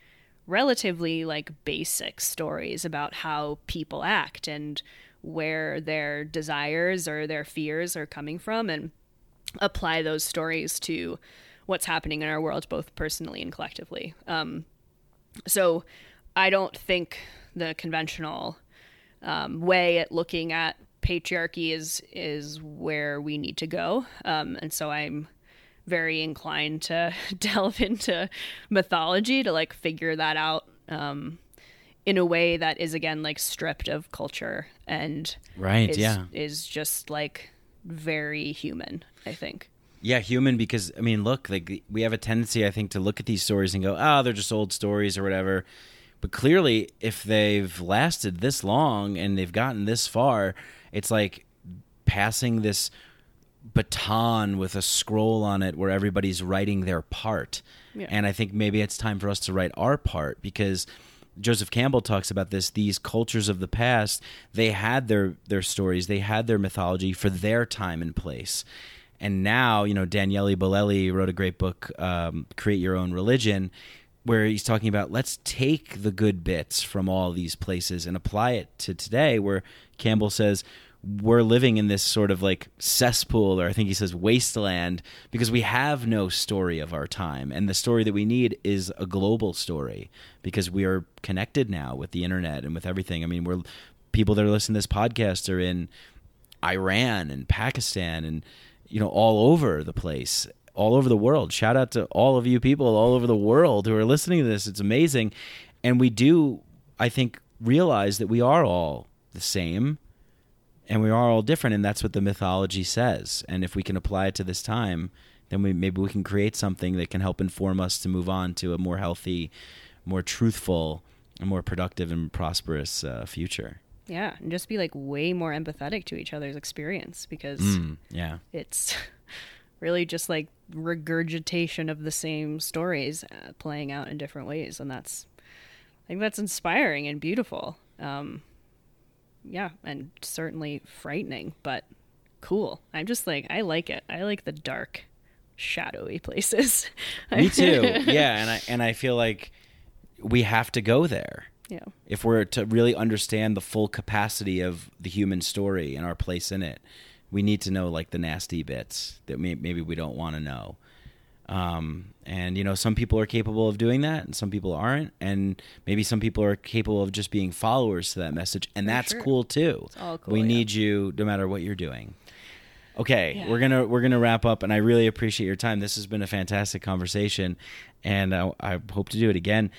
relatively like basic stories about how people act and where their desires or their fears are coming from and apply those stories to what's happening in our world, both personally and collectively. Um, so I don't think the conventional um, way at looking at patriarchy is is where we need to go, um, and so I'm very inclined to <laughs> delve into mythology to like figure that out um, in a way that is again like stripped of culture and Right, is, yeah. is just like very human. I think. Yeah, human because I mean, look, like we have a tendency, I think, to look at these stories and go, "Oh, they're just old stories or whatever." But clearly, if they've lasted this long and they've gotten this far, it's like passing this baton with a scroll on it where everybody's writing their part. Yeah. And I think maybe it's time for us to write our part because Joseph Campbell talks about this these cultures of the past they had their their stories they had their mythology for their time and place and now you know Daniele Bolelli wrote a great book um, create your own religion where he's talking about let's take the good bits from all these places and apply it to today where Campbell says we're living in this sort of like cesspool or I think he says wasteland because we have no story of our time. And the story that we need is a global story because we are connected now with the internet and with everything. I mean we're people that are listening to this podcast are in Iran and Pakistan and you know all over the place all over the world shout out to all of you people all over the world who are listening to this it's amazing and we do i think realize that we are all the same and we are all different, and that's what the mythology says. And if we can apply it to this time, then we maybe we can create something that can help inform us to move on to a more healthy, more truthful, a more productive and prosperous uh, future. Yeah, and just be like way more empathetic to each other's experience because Mm, yeah. it's <laughs> really just like regurgitation of the same stories uh, playing out in different ways and that's i think that's inspiring and beautiful. Um yeah and certainly frightening but cool. I'm just like i like it. I like the dark shadowy places. <laughs> Me too. <laughs> yeah, and I and I feel like we have to go there. yeah. If we're to really understand the full capacity of the human story and our place in it, we need to know like the nasty bits that may, maybe we don't want to know. Um, and you know, some people are capable of doing that, and some people aren't. And maybe some people are capable of just being followers to that message, and that's sure. cool too. all cool, we yeah. need you no matter what you're doing. Okay, Yeah. we're gonna we're gonna wrap up, and I really appreciate your time. This has been a fantastic conversation, and I, I hope to do it again.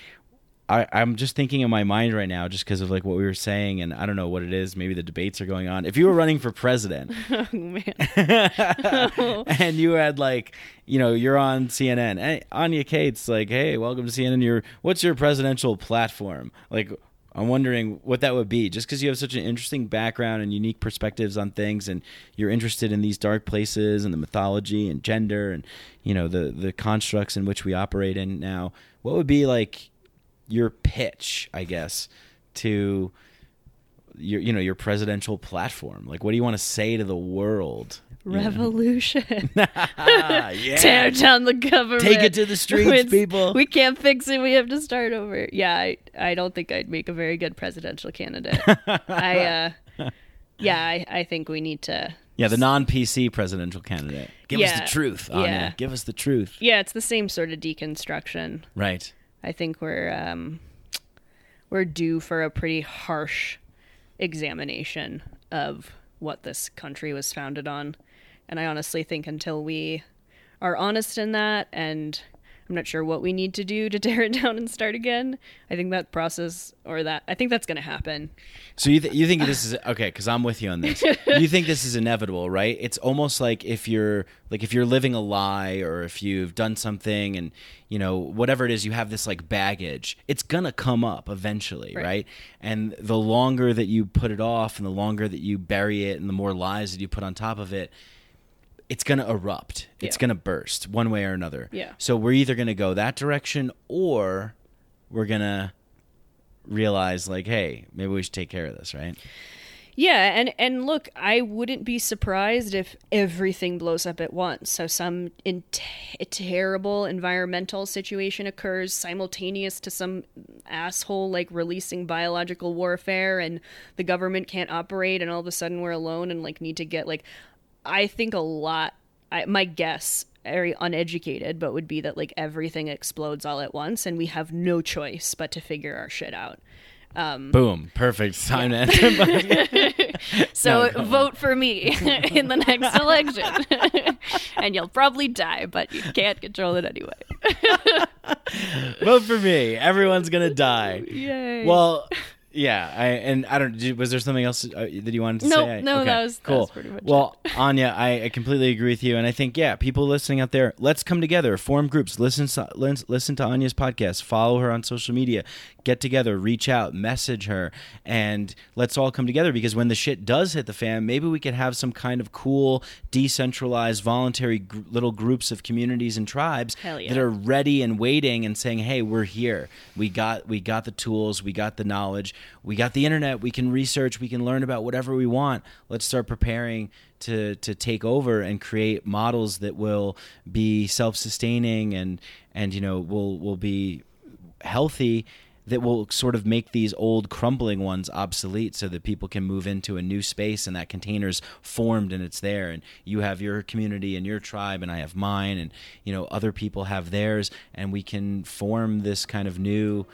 I, I'm just thinking in my mind right now, just because of like what we were saying, and I don't know what it is. Maybe the debates are going on. If you were running for president, <laughs> oh man <laughs> and you had like, you know, you're on CNN, hey, Anya Cates like, hey, welcome to CNN. Your what's your presidential platform? Like, I'm wondering what that would be, just because you have such an interesting background and unique perspectives on things, and you're interested in these dark places and the mythology and gender and you know the the constructs in which we operate in now. What would be like your pitch, I guess, to your you know your presidential platform? Like, what do you want to say to the world? revolution Ah, <laughs> yeah. <laughs> tear down the government. Take it to the streets, It's- people. We can't fix it. We have to start over. Yeah, I, I don't think I'd make a very good presidential candidate. <laughs> I, uh, yeah, I, I think we need to. Yeah, the non PC presidential candidate. Give us the truth, yeah. Give us the truth. Yeah, it's the same sort of deconstruction. Right. I think we're um, we're due for a pretty harsh examination of what this country was founded on, and I honestly think until we are honest in that, and I'm not sure what we need to do to <laughs> tear it down and start again. I think that process or that I think that's going to happen. So you th- you think this is okay? Because I'm with you on this. <laughs> you think this is inevitable, right? It's almost like if you're like if you're living a lie or if you've done something and you know whatever it is, you have this like baggage. It's gonna come up eventually, right? Right. And the longer that you put it off, and the longer that you bury it, and the more lies that you put on top of it, it's going to erupt. It's Yeah. going to burst one way or another. Yeah. So we're either going to go that direction or we're going to realize like, hey, maybe we should take care of this, right? Yeah, and and look, I wouldn't be surprised if everything blows up at once. So some in terrible environmental situation occurs simultaneous to some asshole like releasing biological warfare, and the government can't operate, and all of a sudden we're alone and like need to get like. I think a lot. I, my guess, very uneducated, but would be that like everything explodes all at once, and we have no choice but to figure our shit out. Um, Boom. Perfect time to end. So No, go on. vote for me <laughs> in the next <laughs> election. <laughs> and you'll probably die, but you can't control it anyway. Vote for me. Everyone's going to die. Yay. Well, yeah, I and I don't. did- Was there something else uh, that you wanted to Nope, say? no, that was- that cool. was pretty much well, <laughs> Anya, I, I completely agree with you, and I think yeah, people listening out there, let's come together, form groups, listen, listen, listen to Anya's podcast, follow her on social media, get together, reach out, message her, and let's all come together because when the shit does hit the fan, maybe we could have some kind of cool, decentralized, voluntary gr- little groups of communities and tribes yeah. that are ready and waiting and saying, "Hey, we're here. We got we got the tools, we got the knowledge, we got the internet. We can research, we can learn about whatever we want. Let's start preparing to to take over and create models that will be self-sustaining and and you know will will be healthy." That will sort of make these old crumbling ones obsolete so that people can move into a new space and that container's formed and it's there. And you have your community and your tribe, and I have mine, and you know, other people have theirs, and we can form this kind of new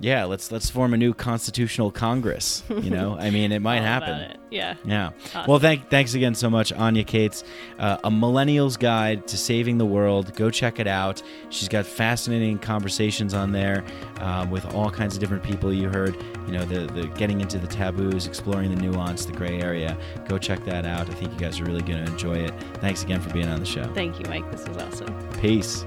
Yeah, let's let's form a new constitutional Congress. You know, I mean, it <laughs> might happen. it. Yeah. Yeah. Awesome. Well, thank thanks again so much, Anya Cates. Uh, a Millennial's Guide to Saving the World. Go check it out. She's got fascinating conversations on there um, with all kinds of different people. You heard, you know, the the getting into the taboos, exploring the nuance, the gray area. Go check that out. I think you guys are really going to enjoy it. Thanks again for being on the show. Thank you, Mike. This was awesome. Peace.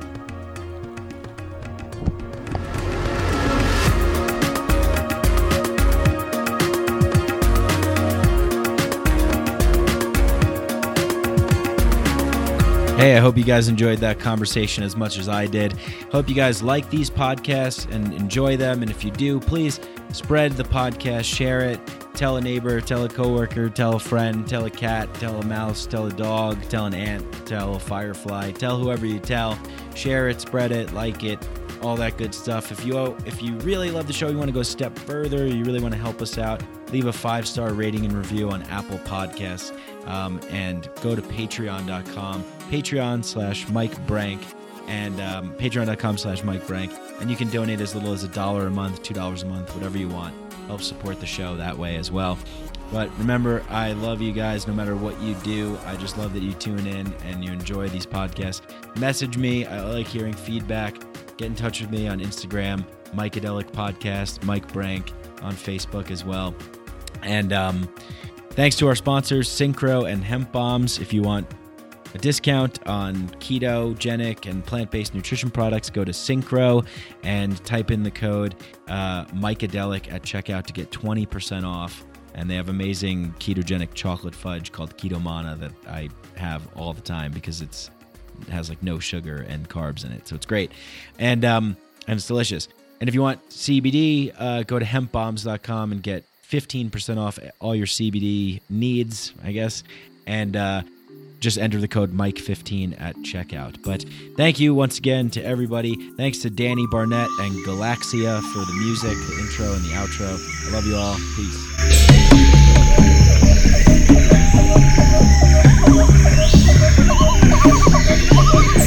Hey, I hope you guys enjoyed that conversation as much as I did. Hope you guys like these podcasts and enjoy them. And if you do, please spread the podcast, share it, tell a neighbor, tell a coworker, tell a friend, tell a cat, tell a mouse, tell a dog, tell an ant, tell a firefly, tell whoever you tell. Share it, spread it, like it, all that good stuff. If you if you really love the show, you want to go a step further, you really want to help us out, leave a five star rating and review on Apple Podcasts, um, and go to Patreon.com, Patreon slash Mike Branc, and um, Patreon.com slash Mike Branc, and you can donate as little as a dollar a month, two dollars a month, whatever you want. Help support the show that way as well. But remember, I love you guys no matter what you do. I just love that you tune in and you enjoy these podcasts. Message me. I like hearing feedback. Get in touch with me on Instagram, Mikeadelic Podcast, Mike Branc on Facebook as well. And um, thanks to our sponsors, Synchro and Hemp Bombs. If you want a discount on ketogenic and plant-based nutrition products go to synchro and type in the code uh, Mikeadelic at checkout to get 20% off. And they have amazing ketogenic chocolate fudge called keto mana that i have all the time because it's it has like no sugar and carbs in it. So it's great. And um and it's delicious. And if you want cbd uh, go to hempbombs.com and get 15% off all your cbd needs i guess. And uh just enter the code Mike15 at checkout. But thank you once again to everybody. Thanks to Danny Barnett and Galaxia for the music, the intro, and the outro. I love you all. Peace. <laughs>